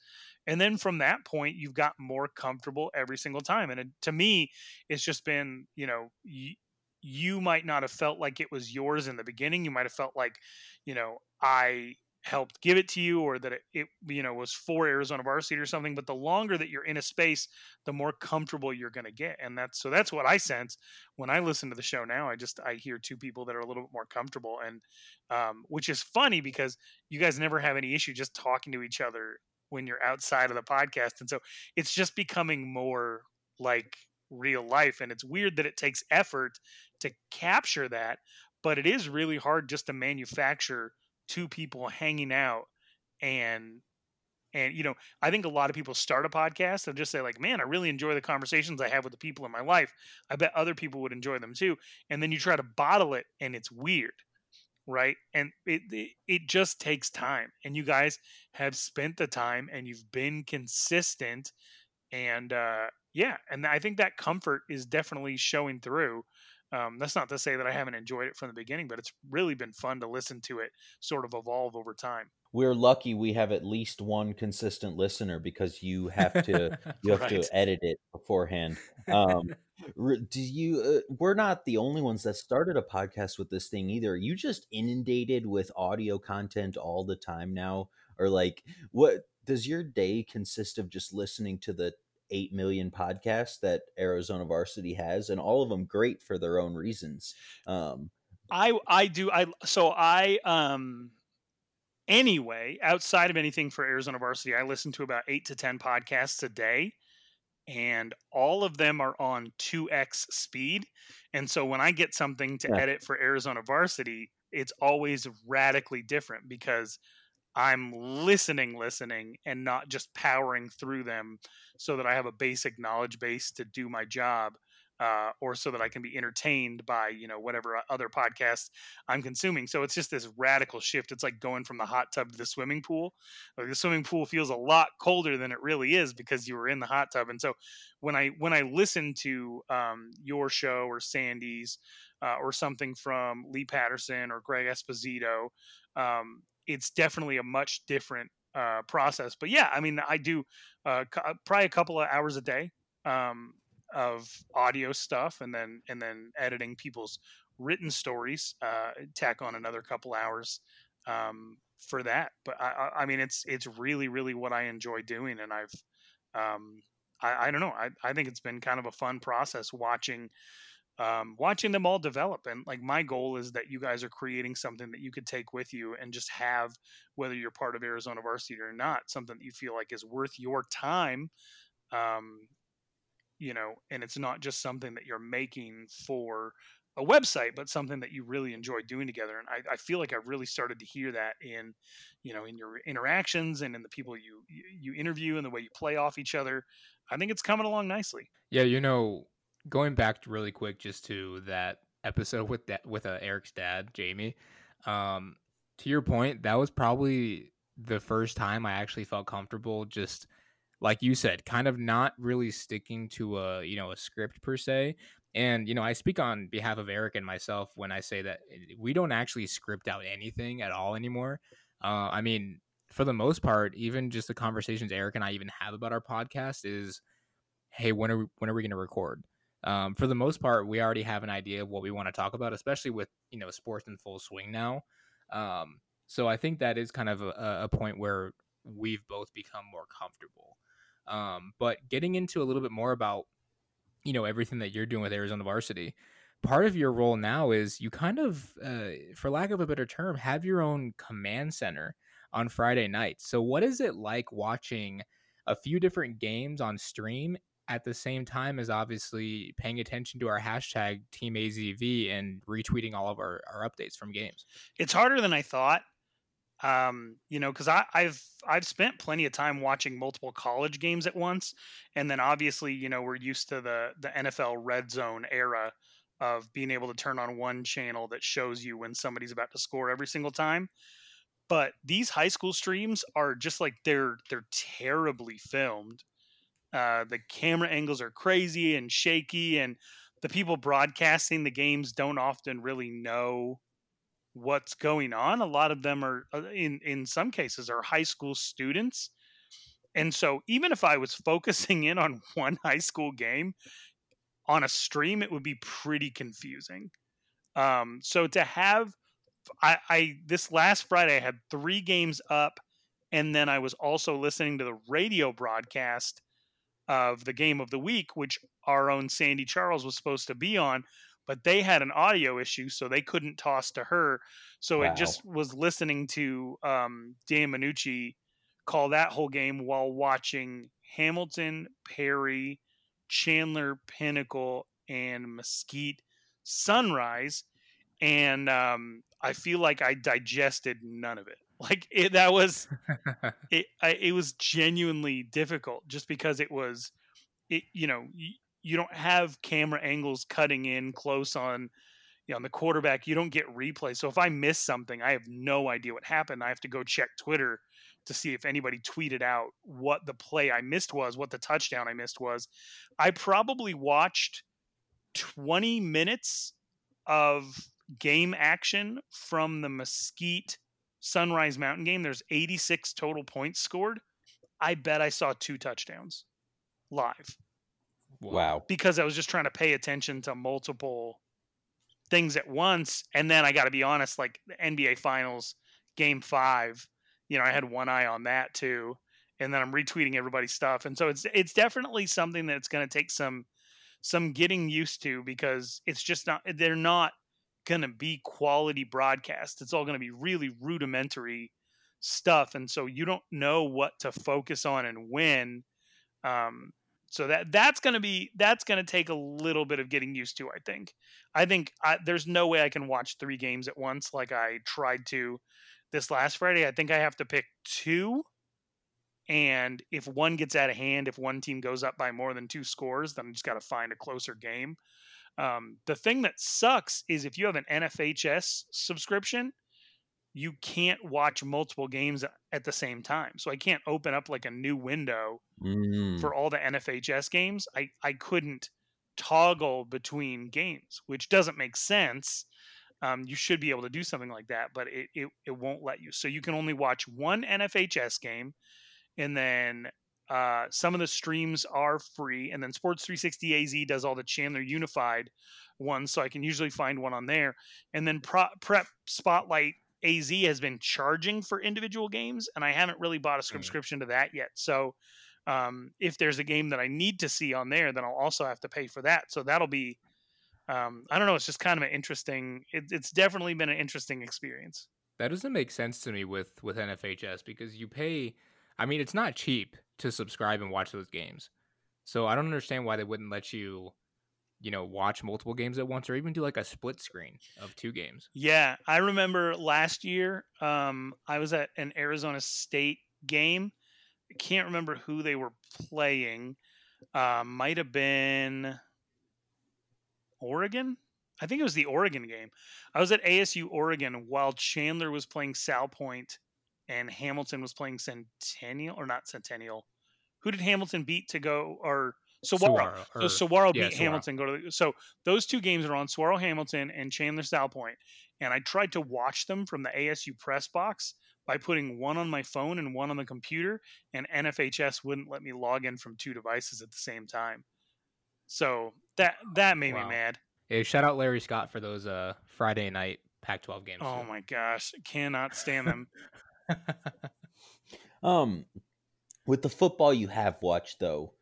And then from that point, you've got more comfortable every single time. And it, to me, it's just been, you know, y- you might not have felt like it was yours in the beginning. You might have felt like, you know, I helped give it to you or that it, it you know was for Arizona varsity or something but the longer that you're in a space the more comfortable you're going to get and that's so that's what I sense when I listen to the show now I just I hear two people that are a little bit more comfortable and um, which is funny because you guys never have any issue just talking to each other when you're outside of the podcast and so it's just becoming more like real life and it's weird that it takes effort to capture that but it is really hard just to manufacture two people hanging out and and you know i think a lot of people start a podcast and just say like man i really enjoy the conversations i have with the people in my life. I bet other people would enjoy them too. And then you try to bottle it and it's weird right? And it it, it just takes time. And you guys have spent the time and you've been consistent and uh yeah and i think that comfort is definitely showing through um, that's not to say that I haven't enjoyed it from the beginning, but it's really been fun to listen to it sort of evolve over time. We're lucky we have at least one consistent listener because you have to you have Right. to edit it beforehand. Um, do you? Uh, we're not the only ones that started a podcast with this thing either. You just inundated with audio content all the time now, or like what? Does your day consist of just listening to the eight million podcasts that Arizona Varsity has, and all of them great for their own reasons? Um, I I do I so I um anyway outside of anything for Arizona Varsity, I listen to about eight to ten podcasts a day, and all of them are on two x speed. And so when I get something to Yeah. edit for Arizona Varsity, it's always radically different because I'm listening, listening, and not just powering through them so that I have a basic knowledge base to do my job. Uh, or so that I can be entertained by you know whatever other podcasts I'm consuming. So it's just this radical shift. It's like going from the hot tub to the swimming pool. Like the swimming pool feels a lot colder than it really is because you were in the hot tub. And so when I when I listen to um, your show or Sandy's uh, or something from Lee Patterson or Greg Esposito, um, it's definitely a much different uh, process. But yeah, I mean, I do uh, cou- probably a couple of hours a day um, of audio stuff, and then and then editing people's written stories. Uh, tack on another couple hours um, for that. But I, I, I mean, it's it's really really what I enjoy doing, and I've um, I, I don't know. I, I think it's been kind of a fun process watching um, watching them all develop. And like my goal is that you guys are creating something that you could take with you and just have, whether you're part of Arizona varsity or not, something that you feel like is worth your time. Um, you know, and it's not just something that you're making for a website, but something that you really enjoy doing together. And I, I feel like I've really started to hear that in, you know, in your interactions and in the people you, you interview and the way you play off each other. I think it's coming along nicely. Yeah, you know, going back really quick just to that episode with that with uh, Eric's dad, Jamie. Um, to your point, that was probably the first time I actually felt comfortable just like you said, kind of not really sticking to a, you know, a script per se. And, you know, I speak on behalf of Eric and myself when I say that eh, we don't actually script out anything at all anymore. Uh, I mean, for the most part, even just the conversations Eric and I even have about our podcast is, hey, when are we, when are we going to record? Um, for the most part, we already have an idea of what we want to talk about, especially with you know sports in full swing now. Um, so I think that is kind of a, a point where we've both become more comfortable. Um, but getting into a little bit more about you know everything that you're doing with Arizona Varsity, part of your role now is you kind of, uh, for lack of a better term, have your own command center on Friday nights. So what is it like watching a few different games on stream at the same time as obviously paying attention to our hashtag Team AZV and retweeting all of our, our updates from games. It's harder than I thought. Um, you know, because I've I've spent plenty of time watching multiple college games at once, and then obviously, you know, we're used to the the NFL red zone era of being able to turn on one channel that shows you when somebody's about to score every single time. But these high school streams are just like they're they're terribly filmed uh, the camera angles are crazy and shaky, and the people broadcasting the games don't often really know what's going on. A lot of them are, uh, in in some cases, are high school students, and so even if I was focusing in on one high school game on a stream, it would be pretty confusing. Um, so to have, I, I this last Friday I had three games up, and then I was also listening to the radio broadcast of the game of the week, which our own Sandy Charles was supposed to be on, but they had an audio issue, so they couldn't toss to her. So wow. it just was listening to um, Dan Manucci call that whole game while watching Hamilton, Perry, Chandler, Pinnacle, and Mesquite Sunrise. And um, I feel like I digested none of it. Like it, that was it. I, it was genuinely difficult just because it was, it. You know, you, you don't have camera angles cutting in close on, you know, on the quarterback. You don't get replay. So if I miss something, I have no idea what happened. I have to go check Twitter to see if anybody tweeted out what the play I missed was, what the touchdown I missed was. I probably watched 20 minutes of game action from the Mesquite Sunrise Mountain game, there's 86 total points scored. I bet I saw two touchdowns live. Wow. Because I was just trying to pay attention to multiple things at once. And then I got to be honest, like the NBA Finals game five, you know, I had one eye on that too. And then I'm retweeting everybody's stuff. And so it's it's definitely something that's going to take some some getting used to because it's just not they're not going to be quality broadcast. It's all going to be really rudimentary stuff, and so you don't know what to focus on and when. Um, so that that's going to be that's going to take a little bit of getting used to. I think. I think I, there's no way I can watch three games at once like I tried to this last Friday. I think I have to pick two. And if one gets out of hand, if one team goes up by more than two scores, then I just got to find a closer game. Um, the thing that sucks is if you have an NFHS subscription, you can't watch multiple games at the same time. So I can't open up like a new window mm. for all the NFHS games. I, I couldn't toggle between games, which doesn't make sense. Um, you should be able to do something like that, but it, it, it won't let you. So you can only watch one NFHS game and then uh, some of the streams are free, and then Sports 360 AZ does all the Chandler Unified ones, so I can usually find one on there. And then Pro- Prep Spotlight AZ has been charging for individual games, and I haven't really bought a mm. subscription to that yet. So um, if there's a game that I need to see on there, then I'll also have to pay for that. So that'll be, um, I don't know, it's just kind of an interesting. It, it's definitely been an interesting experience. That doesn't make sense to me with with NFHS because you pay. I mean, it's not cheap to subscribe and watch those games. So I don't understand why they wouldn't let you, you know, watch multiple games at once or even do like a split screen of two games. Yeah, I remember last year um, I was at an Arizona State game. I can't remember who they were playing. Uh, might have been Oregon. I think it was the Oregon game. I was at ASU Oregon while Chandler was playing Salpointe and Hamilton was playing Centennial or not Centennial. Who did Hamilton beat to go or Saguaro? so Saguaro yeah, beat Saguaro. Hamilton. Go to the, so those two games are on Saguaro Hamilton and Chandler Salpointe, and I tried to watch them from the ASU press box, by putting one on my phone and one on the computer, and NFHS wouldn't let me log in from two devices at the same time. So that that made wow. me mad. Hey, shout out Larry Scott for those uh Friday night Pac-12 games. Oh too. my gosh, cannot stand them. um, with the football you have watched though,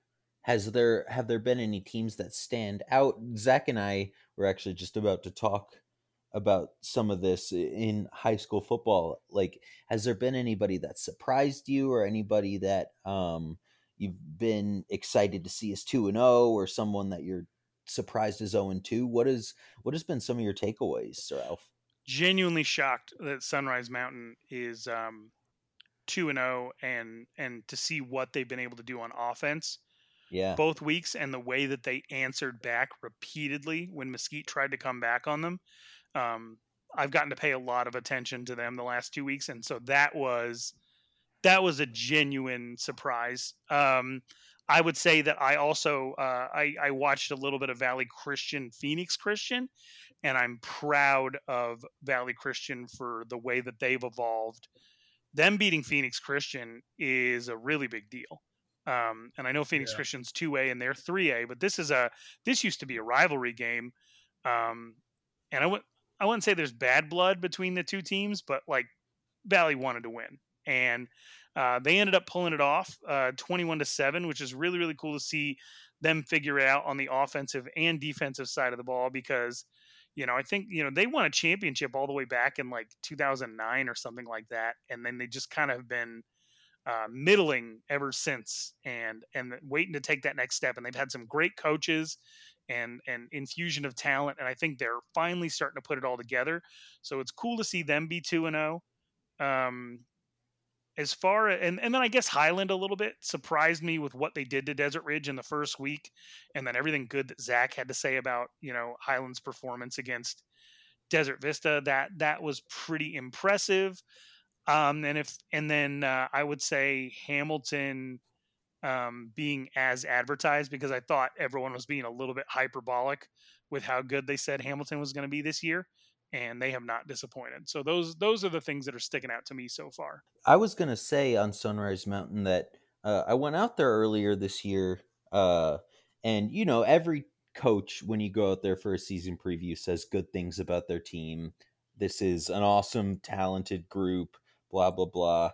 has there have there been any teams that stand out? Zach and I were actually just about to talk about some of this in high school football. Like, has there been anybody that surprised you, or anybody that um, you've been excited to see as two and zero, oh, or someone that you're surprised as zero and two? What is what has been some of your takeaways, Ralph? Genuinely shocked that Sunrise Mountain is um, two and zero, oh and and to see what they've been able to do on offense yeah. both weeks and the way that they answered back repeatedly when Mesquite tried to come back on them. Um, I've gotten to pay a lot of attention to them the last two weeks, and so that was that was a genuine surprise. Um, I would say that I also uh, I, I watched a little bit of Valley Christian, Phoenix Christian, and I'm proud of Valley Christian for the way that they've evolved. Them beating Phoenix Christian is a really big deal. Um, and I know Phoenix yeah. Christian's two A and they're three A, but this is a this used to be a rivalry game. Um, and I would I wouldn't say there's bad blood between the two teams, but like Valley wanted to win, and uh, they ended up pulling it off, uh, 21 to seven, which is really really cool to see them figure it out on the offensive and defensive side of the ball because you know, I think, you know, they won a championship all the way back in like 2009 or something like that. And then they just kind of been uh, middling ever since, and and waiting to take that next step. And they've had some great coaches and and infusion of talent, and I think they're finally starting to put it all together. So it's cool to see them be two and zero. Oh. Um, as far and and then I guess Highland a little bit surprised me with what they did to Desert Ridge in the first week, and then everything good that Zach had to say about you know Highland's performance against Desert Vista. That that was pretty impressive. Um, and if and then uh, I would say Hamilton um, being as advertised because I thought everyone was being a little bit hyperbolic with how good they said Hamilton was going to be this year, and they have not disappointed. So those those are the things that are sticking out to me so far. I was going to say on Sunrise Mountain that uh, I went out there earlier this year, uh, and you know every coach when you go out there for a season preview says good things about their team. This is an awesome, talented group blah blah blah.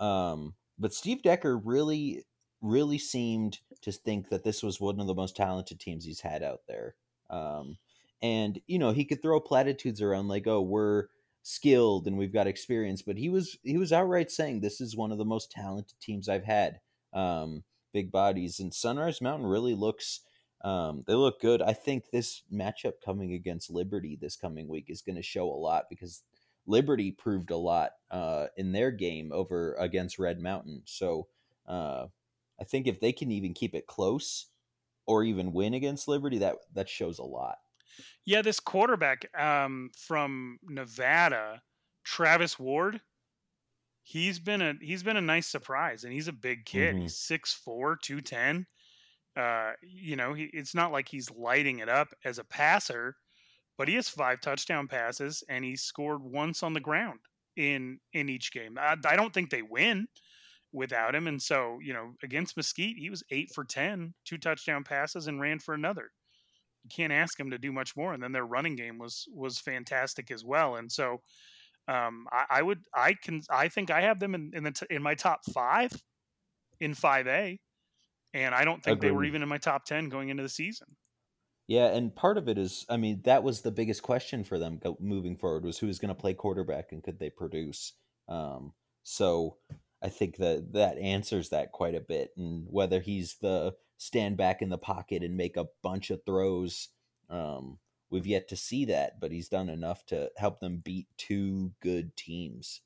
Um, but Steve Decker really, really seemed to think that this was one of the most talented teams he's had out there. Um, and you know he could throw platitudes around like, "Oh, we're skilled and we've got experience," but he was he was outright saying this is one of the most talented teams I've had. Um, big bodies and Sunrise Mountain really looks. Um, they look good. I think this matchup coming against Liberty this coming week is going to show a lot because Liberty proved a lot uh, in their game over against Red Mountain. So uh, I think if they can even keep it close or even win against Liberty, that that shows a lot. Yeah, this quarterback um, from Nevada, Travis Ward, he's been a he's been a nice surprise, and he's a big kid. Mm-hmm. He's 6'4", 210. Uh, you know, he, it's not like he's lighting it up as a passer, but he has five touchdown passes and he scored once on the ground in in each game. I, I, don't think they win without him, and so you know against Mesquite he was eight for ten, two touchdown passes, and ran for another. You can't ask him to do much more. And then their running game was was fantastic as well. And so um, I, I, would I can I think I have them in in, the t- in my top five in five A, and I don't think Agreed. they were even in my top ten going into the season. Yeah, and part of it is, I mean, that was the biggest question for them moving forward was who is going to play quarterback and could they produce. Um, so I think that that answers that quite a bit, and whether he's the stand back in the pocket and make a bunch of throws, um, we've yet to see that, but he's done enough to help them beat two good teams.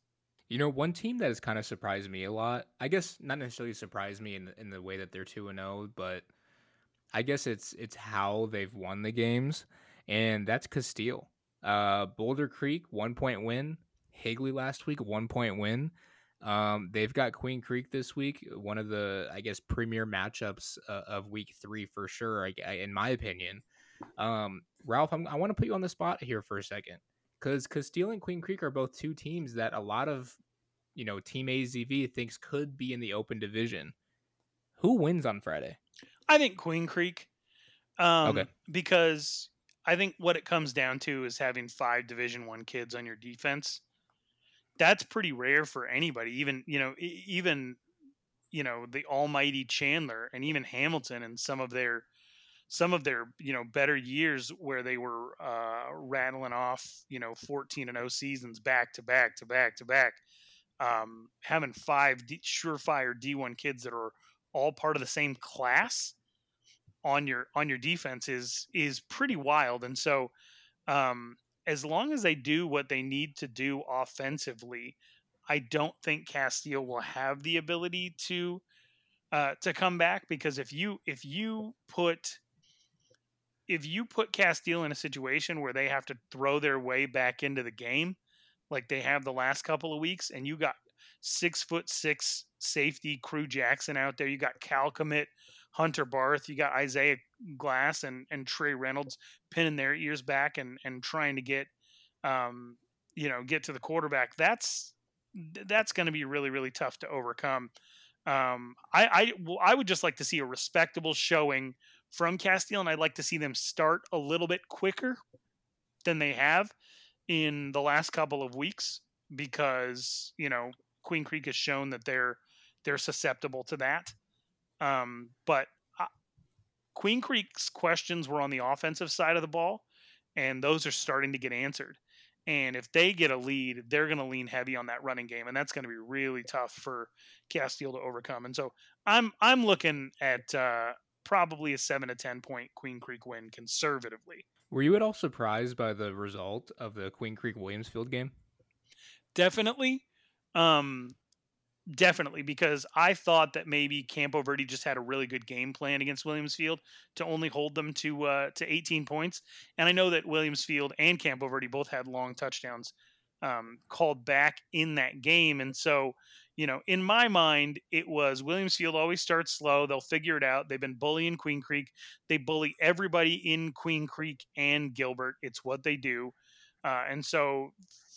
You know, one team that has kind of surprised me a lot. I guess not necessarily surprised me in in the way that they're two and zero, oh, but I guess it's it's how they've won the games, and that's Casteel. Uh, Boulder Creek one point win. Higley last week one point win. Um, they've got Queen Creek this week, one of the I guess premier matchups uh, of week three for sure, I, I, in my opinion. Um, Ralph, I'm, i want to put you on the spot here for a second because Casteel and Queen Creek are both two teams that a lot of you know Team AZV thinks could be in the open division. Who wins on Friday? I think Queen Creek. Um, Okay. Because I think what it comes down to is having five Division One kids on your defense. That's pretty rare for anybody. Even you know, even you know the almighty Chandler and even Hamilton and some of their some of their you know better years where they were uh, rattling off you know 14 and 0 seasons back to back to back to back. Um, having five D- surefire D1 kids that are all part of the same class on your on your defense is is pretty wild and so um as long as they do what they need to do offensively i don't think casteel will have the ability to uh to come back because if you if you put if you put casteel in a situation where they have to throw their way back into the game like they have the last couple of weeks and you got six foot six safety crew jackson out there you got cal commit Hunter Barth, you got Isaiah Glass and, and Trey Reynolds pinning their ears back and, and trying to get, um, you know, get to the quarterback. That's that's going to be really really tough to overcome. Um, I I, well, I would just like to see a respectable showing from Casteel, and I'd like to see them start a little bit quicker than they have in the last couple of weeks because you know Queen Creek has shown that they're they're susceptible to that. Um, but uh, Queen Creek's questions were on the offensive side of the ball, and those are starting to get answered. And if they get a lead, they're going to lean heavy on that running game, and that's going to be really tough for Casteel to overcome. And so I'm I'm looking at uh, probably a seven to ten point Queen Creek win conservatively. Were you at all surprised by the result of the Queen Creek Williams Field game? Definitely. Um, definitely because I thought that maybe Campo Verde just had a really good game plan against Williams Field to only hold them to uh, to 18 points. And I know that Williams Field and Campo Verde both had long touchdowns um, called back in that game, and so you know, in my mind, it was Williams Field always starts slow. They'll figure it out. They've been bullying Queen Creek. They bully everybody in Queen Creek and Gilbert. It's what they do. Uh, and so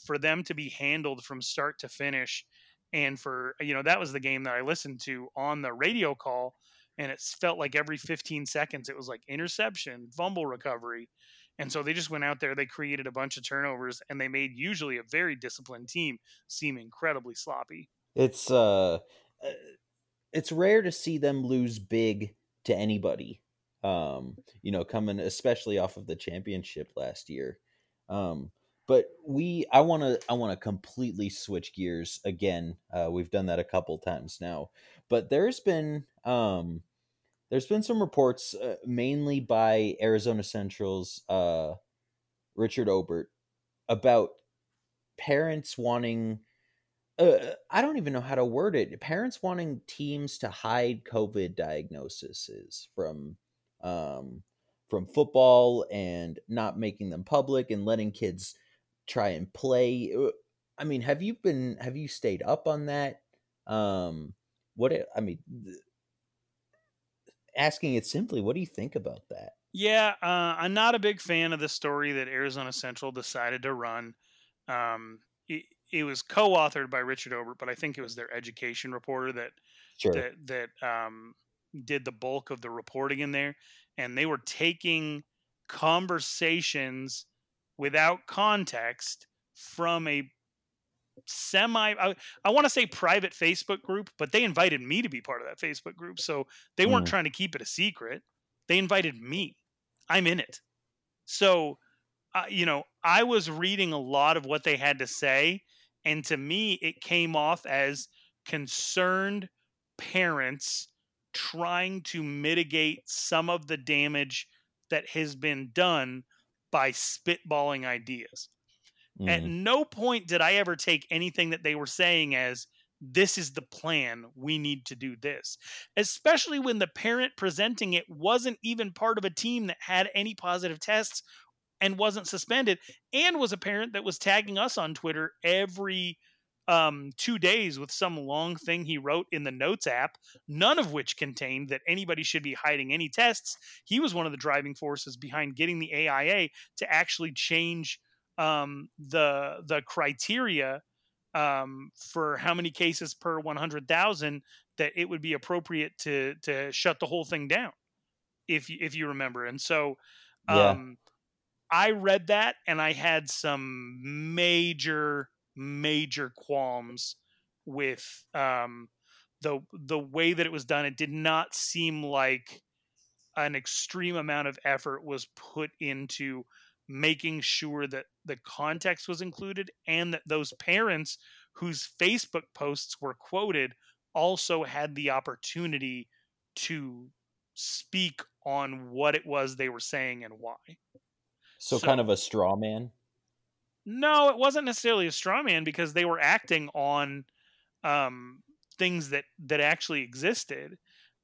for them to be handled from start to finish, and for, you know, that was the game that I listened to on the radio call. And it felt like every 15 seconds it was like interception, fumble recovery. And so they just went out there, they created a bunch of turnovers, and they made usually a very disciplined team seem incredibly sloppy. It's uh, uh, it's rare to see them lose big to anybody. Um, you know, coming especially off of the championship last year. Um, but we, I want to, I want to completely switch gears again. Uh, we've done that a couple times now, but there's been, um, there's been some reports, uh, mainly by Arizona Central's uh, Richard Obert, about parents wanting uh, I don't even know how to word it. Parents wanting teams to hide COVID diagnoses from um, from football and not making them public and letting kids try and play. Uh, I mean, have you been have you stayed up on that? Um, what I mean, asking it simply, what do you think about that? Yeah, uh, I'm not a big fan of the story that Arizona Central decided to run. Um, it, it was co-authored by Richard Obert, but I think it was their education reporter that Sure. that that um, did the bulk of the reporting in there, and they were taking conversations without context from a semi I, I want to say private Facebook group, but they invited me to be part of that Facebook group, so they weren't Mm. trying to keep it a secret. They invited me. I'm in it. So, uh, you know, I was reading a lot of what they had to say, and to me, it came off as concerned parents trying to mitigate some of the damage that has been done by spitballing ideas. At Mm. no point did I ever take anything that they were saying as this is the plan. We need to do this. Especially when the parent presenting it wasn't even part of a team that had any positive tests and wasn't suspended, and was a parent that was tagging us on Twitter every um, two days with some long thing he wrote in the notes app, none of which contained that anybody should be hiding any tests. He was one of the driving forces behind getting the AIA to actually change um, the the criteria um, for how many cases per 100,000 that it would be appropriate to to shut the whole thing down if you, if you remember and so um, yeah. I read that and I had some major major qualms with um, the the way that it was done it did not seem like an extreme amount of effort was put into making sure that the context was included and that those parents whose Facebook posts were quoted also had the opportunity to speak on what it was they were saying and why. So, so kind of a straw man? No, it wasn't necessarily a straw man because they were acting on um, things that that actually existed.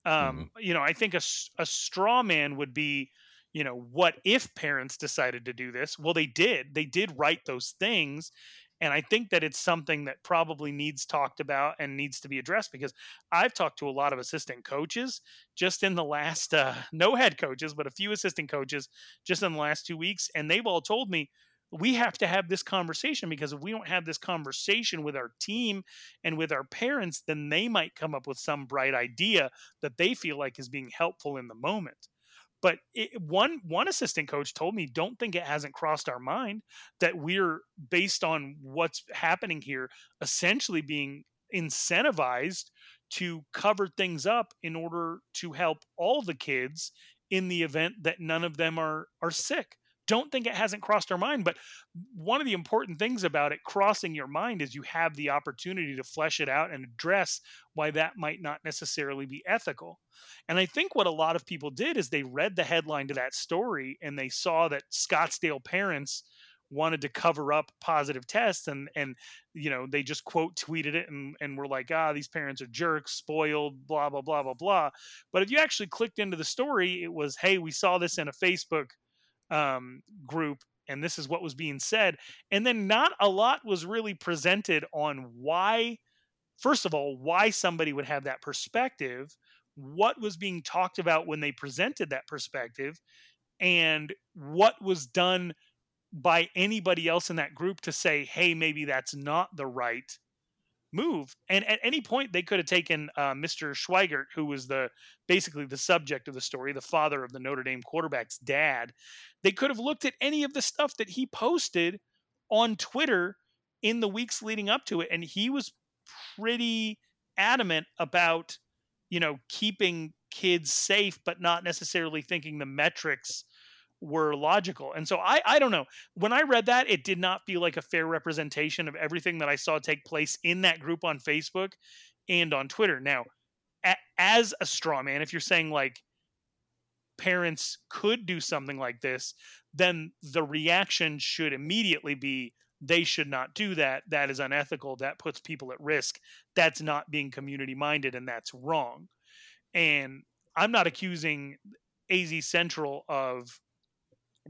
Um, mm-hmm. You know, I think a, a straw man would be you know, what if parents decided to do this? Well, they did. They did write those things. And I think that it's something that probably needs talked about and needs to be addressed because I've talked to a lot of assistant coaches just in the last, uh, no head coaches, but a few assistant coaches just in the last two weeks. And they've all told me, we have to have this conversation because if we don't have this conversation with our team and with our parents, then they might come up with some bright idea that they feel like is being helpful in the moment. But it, one one assistant coach told me, "Don't think it hasn't crossed our mind that we're based on what's happening here, essentially being incentivized to cover things up in order to help all the kids in the event that none of them are are sick." Don't think it hasn't crossed our mind. But one of the important things about it crossing your mind is you have the opportunity to flesh it out and address why that might not necessarily be ethical. And I think what a lot of people did is they read the headline to that story and they saw that Scottsdale parents wanted to cover up positive tests and and you know they just quote tweeted it and and were like ah these parents are jerks spoiled blah blah blah blah blah but if you actually clicked into the story it was hey we saw this in a facebook um, group and this is what was being said and then not a lot was really presented on why first of all why somebody would have that perspective what was being talked about when they presented that perspective and what was done by anybody else in that group to say hey maybe that's not the right move. And at any point, they could have taken uh, Mr. Schweigert, who was the basically the subject of the story, the father of the Notre Dame quarterback's dad. They could have looked at any of the stuff that he posted on Twitter in the weeks leading up to it, and he was pretty adamant about you know keeping kids safe, but not necessarily thinking the metrics were logical. And so I I don't know. When I read that, it did not feel like a fair representation of everything that I saw take place in that group on Facebook and on Twitter. Now, a, as a straw man, if you're saying like parents could do something like this, then the reaction should immediately be they should not do that. That is unethical. That puts people at risk. That's not being community minded and that's wrong. And I'm not accusing AZ Central of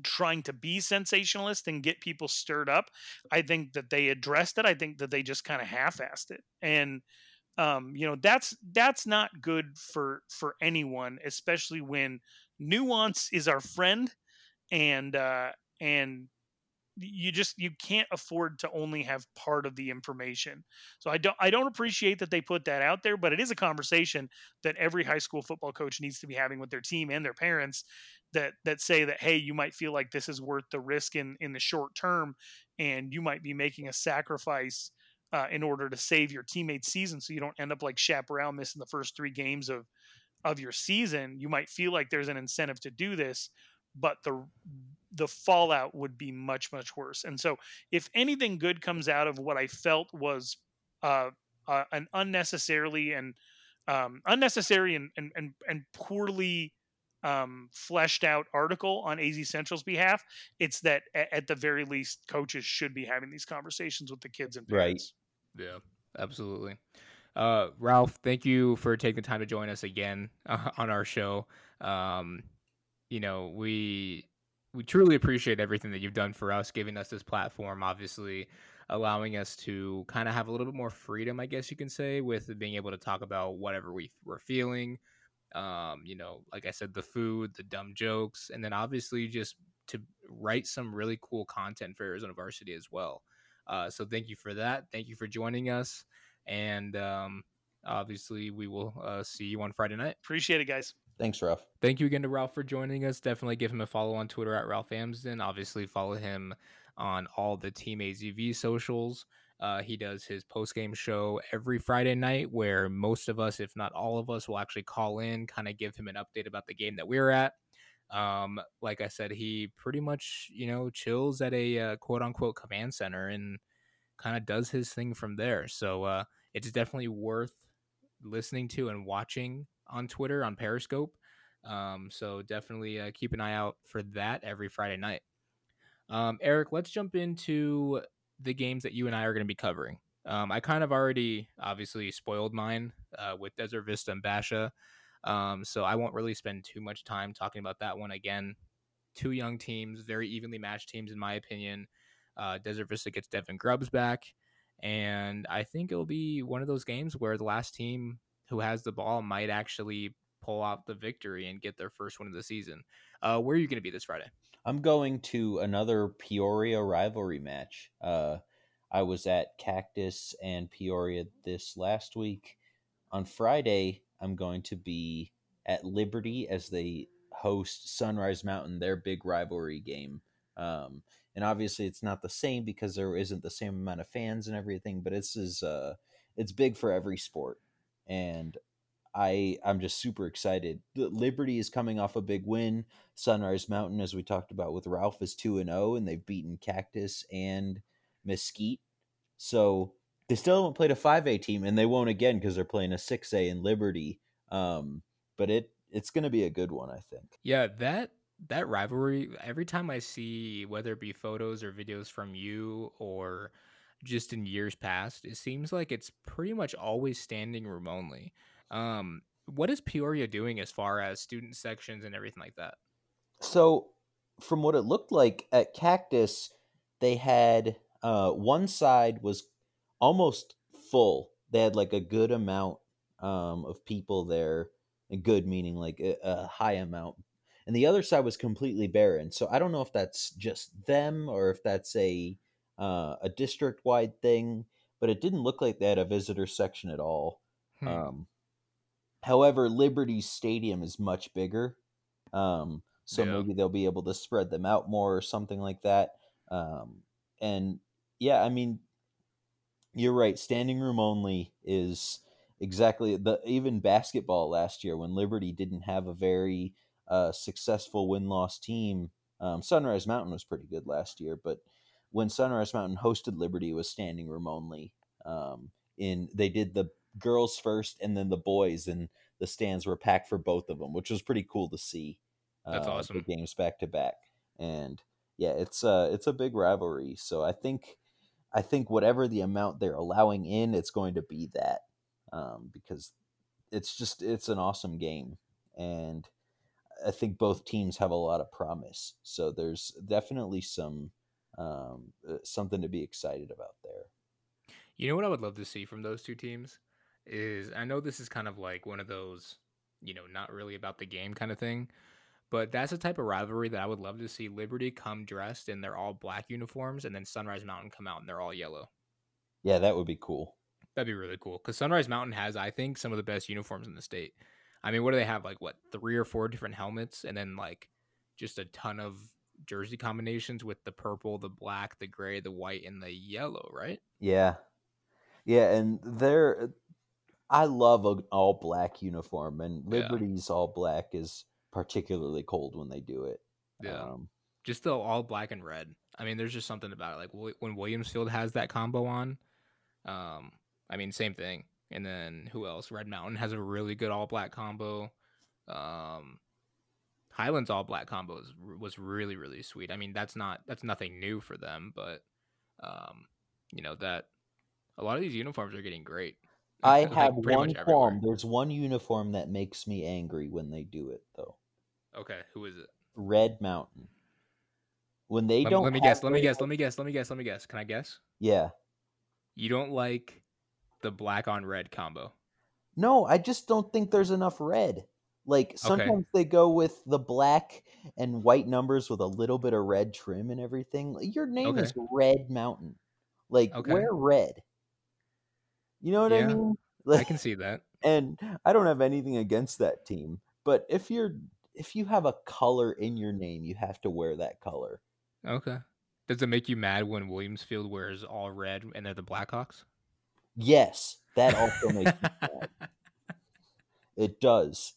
trying to be sensationalist and get people stirred up. I think that they addressed it. I think that they just kind of half-assed it. And um, you know, that's that's not good for for anyone, especially when nuance is our friend and uh and you just you can't afford to only have part of the information. So I don't I don't appreciate that they put that out there, but it is a conversation that every high school football coach needs to be having with their team and their parents that that say that hey, you might feel like this is worth the risk in in the short term and you might be making a sacrifice uh, in order to save your teammate's season so you don't end up like Chaparral missing the first 3 games of of your season. You might feel like there's an incentive to do this, but the the fallout would be much much worse. And so, if anything good comes out of what I felt was uh, uh, an unnecessarily and um, unnecessary and, and and and poorly um, fleshed out article on AZ Central's behalf, it's that at, at, the very least, coaches should be having these conversations with the kids and parents. Right. Yeah, absolutely. Uh, Ralph, thank you for taking the time to join us again uh, on our show. Um, you know, we we truly appreciate everything that you've done for us, giving us this platform, obviously allowing us to kind of have a little bit more freedom, I guess you can say, with being able to talk about whatever we were feeling. Um, you know, like I said, the food, the dumb jokes, and then obviously just to write some really cool content for Arizona Varsity as well. Uh, so thank you for that. Thank you for joining us, and um, obviously we will uh, see you on Friday night. Appreciate it, guys. Thanks, Ralph. Thank you again to Ralph for joining us. Definitely give him a follow on Twitter at Ralph Amsden. Obviously, follow him on all the Team AZV socials. Uh, he does his post game show every Friday night, where most of us, if not all of us, will actually call in, kind of give him an update about the game that we're at. Um, like I said, he pretty much, you know, chills at a uh, quote unquote command center and kind of does his thing from there. So uh, it's definitely worth listening to and watching on Twitter on Periscope. Um, so definitely uh, keep an eye out for that every Friday night. Um, Eric, let's jump into the games that you and I are going to be covering. Um, I kind of already obviously spoiled mine uh, with Desert Vista and Basha. Um, so I won't really spend too much time talking about that one again. Two young teams, very evenly matched teams, in my opinion. Uh, Desert Vista gets Devin Grubbs back. And I think it'll be one of those games where the last team who has the ball might actually pull out the victory and get their first win of the season. Uh, where are you going to be this Friday? I'm going to another Peoria rivalry match. Uh, I was at Cactus and Peoria this last week. On Friday, I'm going to be at Liberty as they host Sunrise Mountain, their big rivalry game. Um, and obviously, it's not the same because there isn't the same amount of fans and everything. But it's is uh, it's big for every sport, and I I'm just super excited. Liberty is coming off a big win. Sunrise Mountain, as we talked about with Ralph, is two and zero, oh, and they've beaten Cactus and Mesquite. So they still haven't played a five A team, and they won't again because they're playing a six A in Liberty. Um, but it it's going to be a good one, I think. Yeah, that that rivalry. Every time I see whether it be photos or videos from you or just in years past, it seems like it's pretty much always standing room only. Um, what is Peoria doing as far as student sections and everything like that? So, from what it looked like at Cactus, they had uh, one side was almost full. They had like a good amount um, of people there, and good meaning like a, a high amount, and the other side was completely barren. So I don't know if that's just them or if that's a uh, a district wide thing, but it didn't look like they had a visitor section at all. Hmm. Um, however, Liberty Stadium is much bigger, um, so yeah. maybe they'll be able to spread them out more or something like that. Um, and yeah, I mean, you're right. Standing room only is exactly the even basketball last year when Liberty didn't have a very uh, successful win loss team. Um, Sunrise Mountain was pretty good last year, but when Sunrise Mountain hosted Liberty, it was standing room only. Um, in they did the girls first and then the boys, and the stands were packed for both of them, which was pretty cool to see. That's uh, awesome. The games back to back, and yeah, it's uh it's a big rivalry. So I think I think whatever the amount they're allowing in, it's going to be that um, because it's just it's an awesome game, and I think both teams have a lot of promise. So there's definitely some um, uh, something to be excited about there. You know what I would love to see from those two teams is I know this is kind of like one of those, you know, not really about the game kind of thing, but that's the type of rivalry that I would love to see Liberty come dressed in their all black uniforms and then Sunrise Mountain come out and they're all yellow. Yeah, that would be cool. That'd be really cool because Sunrise Mountain has, I think, some of the best uniforms in the state. I mean, what do they have? Like, what, three or four different helmets and then like just a ton of jersey combinations with the purple, the black, the gray, the white, and the yellow, right? Yeah. Yeah. And they're, I love an all black uniform, and Liberty's yeah. all black is particularly cold when they do it. Yeah. Um, just the all black and red. I mean, there's just something about it. Like when Williams Field has that combo on, um, I mean, same thing. And then who else? Red Mountain has a really good all black combo. Um, Highlands all black combo was, was really really sweet. I mean, that's not that's nothing new for them, but um, you know that a lot of these uniforms are getting great. I have one qualm. There's one uniform that makes me angry when they do it, though. Okay, who is it? Red Mountain. When they let, don't. Let me guess. Let me guess. Let me guess. Let me guess. Let me guess. Can I guess? Yeah. You don't like the black on red combo. No, I just don't think there's enough red. Like sometimes okay. they go with the black and white numbers with a little bit of red trim and everything. Your name okay. is Red Mountain. Like Okay. wear red. You know what I Yeah, mean? I can see that. and I don't have anything against that team, but if you're if you have a color in your name, you have to wear that color. Okay. Does it make you mad when Williams Field wears all red and they're the Blackhawks? Yes, that also makes me mad. It does.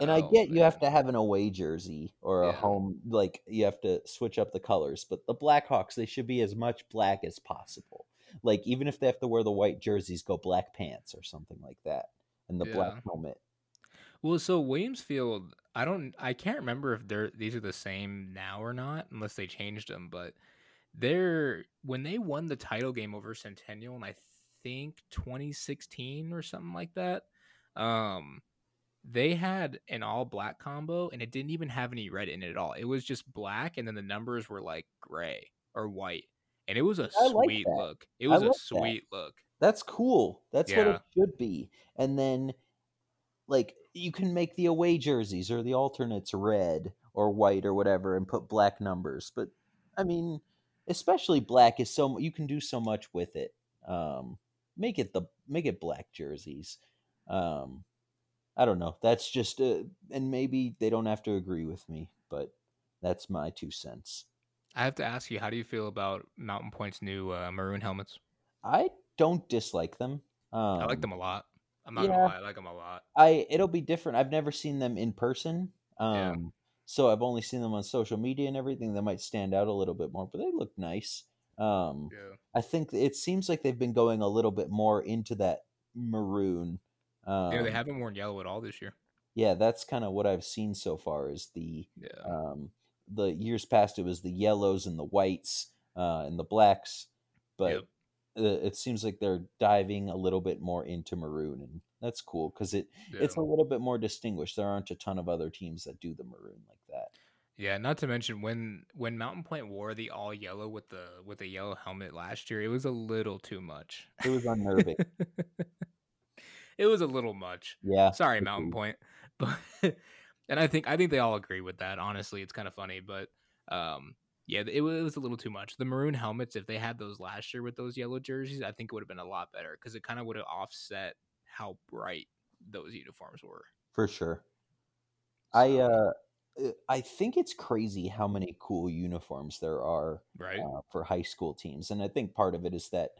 And I Oh, get you have to have an away jersey or a Yeah. home like you have to switch up the colors, but the Blackhawks they should be as much black as possible. Like even if they have to wear the white jerseys, go black pants or something like that, and the Yeah. black helmet. Well, so Williams Field, I don't, I can't remember if they're these are the same now or not, unless they changed them. But they're when they won the title game over Centennial, and I think 2016 or something like that. Um, they had an all black combo, and it didn't even have any red in it at all. It was just black, and then the numbers were like gray or white, and it was a I sweet that. look. It was a like that. sweet look. That's cool. That's what it should be. And then like you can make the away jerseys or the alternates red or white or whatever and put black numbers. But I mean, especially black is so you can do so much with it. Um make it the make it black jerseys. Um I don't know. That's just uh, and maybe they don't have to agree with me, but that's my two cents. I have to ask you, how do you feel about Mountain Point's new uh, maroon helmets? I don't dislike them. Um I like them a lot. I'm not yeah. gonna lie, I like them a lot. I it'll be different. I've never seen them in person. Um Yeah. so I've only seen them on social media and everything. They might stand out a little bit more, but they look nice. Um Yeah. I think it seems like they've been going a little bit more into that maroon. Um Yeah, they haven't worn yellow at all this year. yeah, that's kind of what I've seen so far is the Yeah. um the years past it was the yellows and the whites uh and the blacks, but Yep. Uh, it seems like they're diving a little bit more into maroon and that's cool because it it's a little bit more distinguished there aren't a ton of other teams that do the maroon like that Yeah, not to mention when when Mountain Point wore the all yellow with the with the yellow helmet last year, it was a little too much. it was unnerving it was a little much. yeah Sorry, Mountain. Point. But and I think I think they all agree with that. Honestly, it's kind of funny, but um yeah, it, it was a little too much. The maroon helmets, if they had those last year with those yellow jerseys, I think it would have been a lot better because it kind of would have offset how bright those uniforms were. for sure i So, uh uh, i think it's crazy how many cool uniforms there are right? uh, for high school teams and i think part of it is that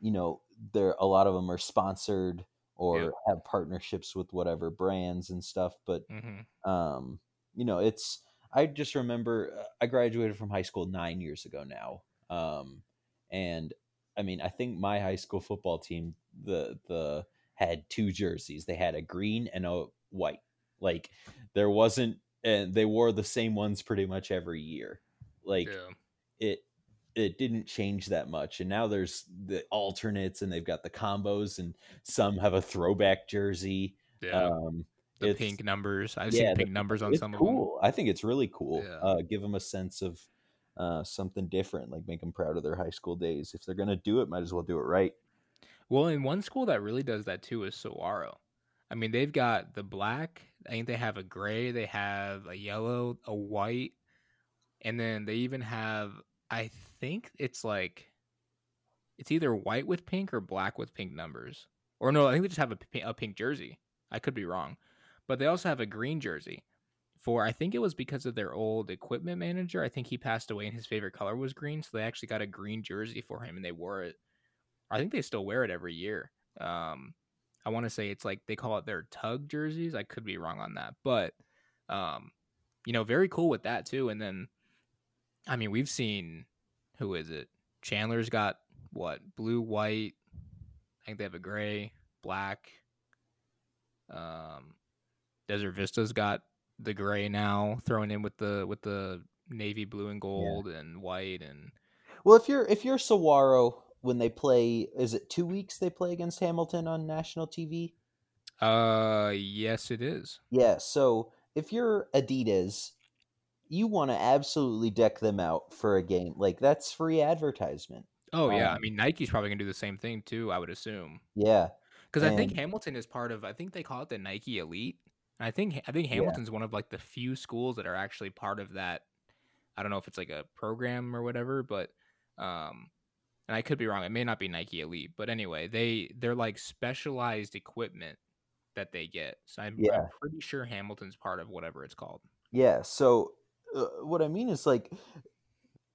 you know there a lot of them are sponsored or Yep. have partnerships with whatever brands and stuff but hmm um you know it's i just remember uh, i graduated from high school nine years ago now um and i mean i think my high school football team the the had two jerseys they had a green and a white like there wasn't and they wore the same ones pretty much every year like Yeah. it it didn't change that much and now there's the alternates and they've got the combos and some have a throwback jersey Yeah. um the pink numbers. I've yeah, seen the pink numbers on some of them. cool. I think it's really cool. Yeah. Uh, give them a sense of uh, something different, like make them proud of their high school days. If they're gonna do it, might as well do it right. Well, in one school that really does that too is Saguaro. I mean, they've got the black. I think they have a gray. They have a yellow, a white, and then they even have. I think it's like, it's either white with pink or black with pink numbers. Or no, I think they just have a, a pink jersey. I could be wrong, but they also have a green jersey. For I think it was because of their old equipment manager. I think he passed away and his favorite color was green, so they actually got a green jersey for him and they wore it I think they still wear it every year. Um, I want to say it's like they call it their tug jerseys. I could be wrong on that, but um, you know, very cool with that too. And then, I mean, we've seen who is it? Chandler's got what blue, white. I think they have a gray, black. Um, Desert Vista's got the gray now, thrown in with the with the navy blue and gold and white and Well, if you're if you're Saguaro when they play, is it two weeks they play against Hamilton on national TV? uh yes it is. Yeah. So if you're Adidas, you want to absolutely deck them out for a game. Like that's free advertisement. Oh yeah, I Um, mean Nike's probably gonna do the same thing too. I would assume Yeah. because I think Hamilton is part of. I think they call it the Nike Elite. And I think I think Yeah. Hamilton's one of like the few schools that are actually part of that. I don't know if it's like a program or whatever, but um, and I could be wrong. It may not be Nike Elite, but anyway, they they're like specialized equipment that they get. So I'm, Yeah. I'm pretty sure Hamilton's part of whatever it's called. Yeah. So uh, what I mean is like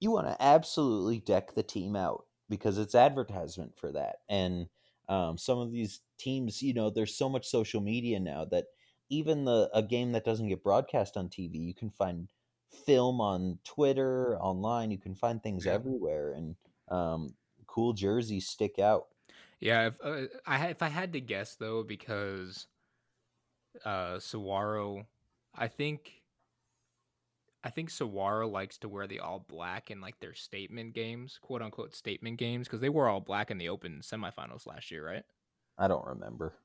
you want to absolutely deck the team out because it's advertisement for that. And um, some of these teams, you know, there's so much social media now that even the a game that doesn't get broadcast on TV, you can find film on Twitter, online. You can find things Yeah. everywhere, and um, cool jerseys stick out. Yeah, if uh, I had- if I had to guess though, because uh Saguaro, I think I think Saguaro likes to wear the all black in like their statement games, quote unquote statement games, because they wore all black in the Open semifinals last year, right? I don't remember.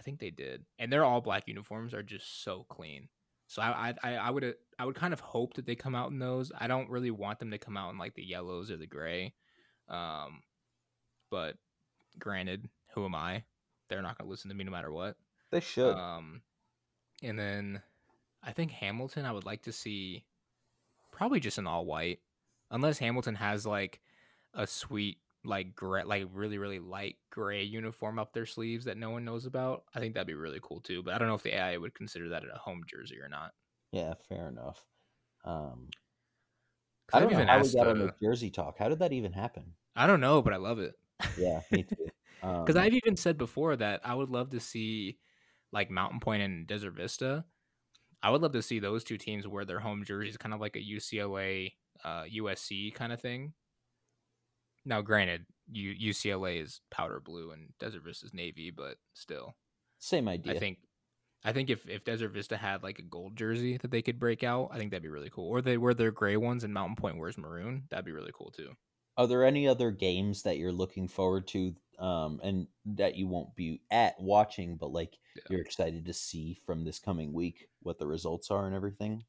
I think they did, and their all black uniforms are just so clean. So I I I would I would kind of hope that they come out in those. I don't really want them to come out in like the yellows or the gray, um, but granted, who am I? They're not going to listen to me no matter what. They should. Um, and then I think Hamilton, I would like to see probably just an all white, unless Hamilton has like a sweet like gray, like really really light gray uniform up their sleeves that no one knows about. I think that'd be really cool too. But I don't know if the AI would consider that a home jersey or not. yeah, fair enough. Um, I don't know even how we got on the jersey talk. How did that even happen? I don't know, but I love it. Yeah, me too. Because Um, I've even said before that I would love to see like Mountain Point and Desert Vista. I would love to see those two teams wear their home jerseys, kind of like a UCLA, uh, USC kind of thing. Now, granted, U- UCLA is powder blue and Desert Vista is navy, but still, same idea. I think, I think if if Desert Vista had like a gold jersey that they could break out, I think that'd be really cool. Or they wear their gray ones and Mountain Point wears maroon. That'd be really cool too. Are there any other games that you're looking forward to, um, and that you won't be at watching, but like Yeah. you're excited to see from this coming week what the results are and everything?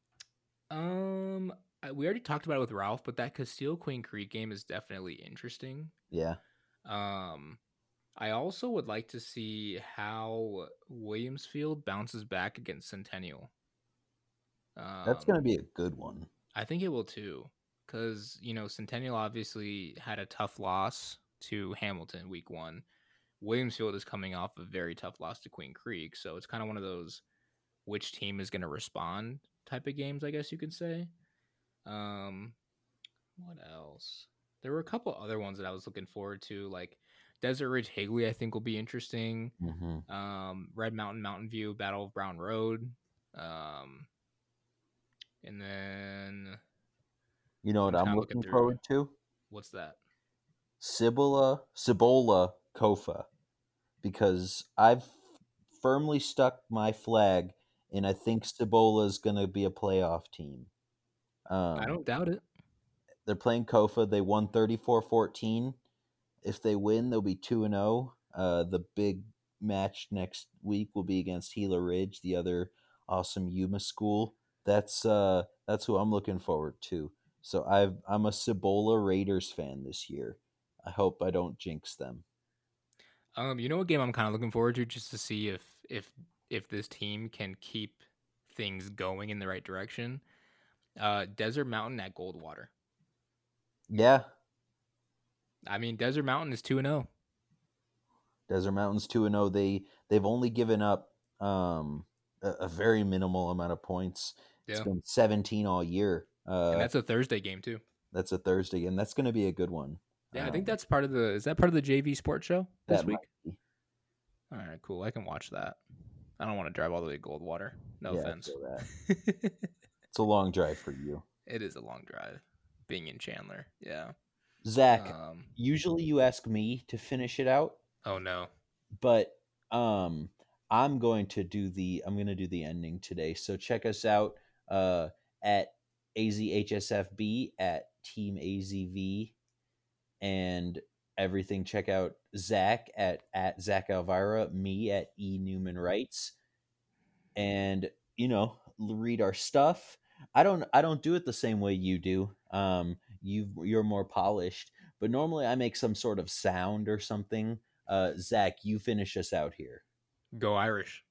Um, we already talked about it with Ralph, but that Casteel Queen Creek game is definitely interesting. Yeah, Um, I also would like to see how Williams Field bounces back against Centennial. Um, that's going to be a good one. I think it will too, because you know Centennial obviously had a tough loss to Hamilton week one. Williams Field is coming off a very tough loss to Queen Creek, so it's kind of one of those which team is going to respond type of games, I guess you could say. Um, what else? There were a couple other ones that I was looking forward to, like Desert Ridge Higley. I think will be interesting hmm um, Red Mountain Mountain View, Battle of Brown Road, um, and then You know what I'm I'm, looking, forward to? what's that? Cibola, Cibola Kofa, because I've firmly stuck my flag, and I think Cibola is going to be a playoff team. Um, I don't doubt it. they're playing Kofa. They won 34-14. If they win, they'll be 2 and 0. Uh the big match next week will be against Gila Ridge, the other awesome Yuma school. That's uh that's who I'm looking forward to. So I've I'm a Cibola Raiders fan this year. I hope I don't jinx them. Um, you know what game I'm kind of looking forward to just to see if if if this team can keep things going in the right direction. Uh, Desert Mountain at Goldwater. Yeah, I mean, Desert Mountain is two and oh. zero. Desert Mountains 2 and 0. They they've only given up um a, a very minimal amount of points. It's Yeah, been 17 all year. Uh and that's a Thursday game too. That's a Thursday, and that's going to be a good one. Yeah, I think Um, that's part of the. Is that part of the JV Sports Show this that week? All right, cool. I can watch that. I don't want to drive all the way to Goldwater. No Yeah, I offense. It's a long drive for you, it is a long drive being in Chandler. Yeah. Zach. Um, usually, you ask me to finish it out, oh no. but um, I'm going to do the I'm going to do the ending today. So check us out uh, at AZHSFB at Team AZV and everything. Check out Zach at at Zach Alvira, me at E Newman Writes, and you know read our stuff. I don't I don't do it the same way you do. Um, you you're more polished, but normally I make some sort of sound or something. Uh, Zach, you finish us out here. Go Irish.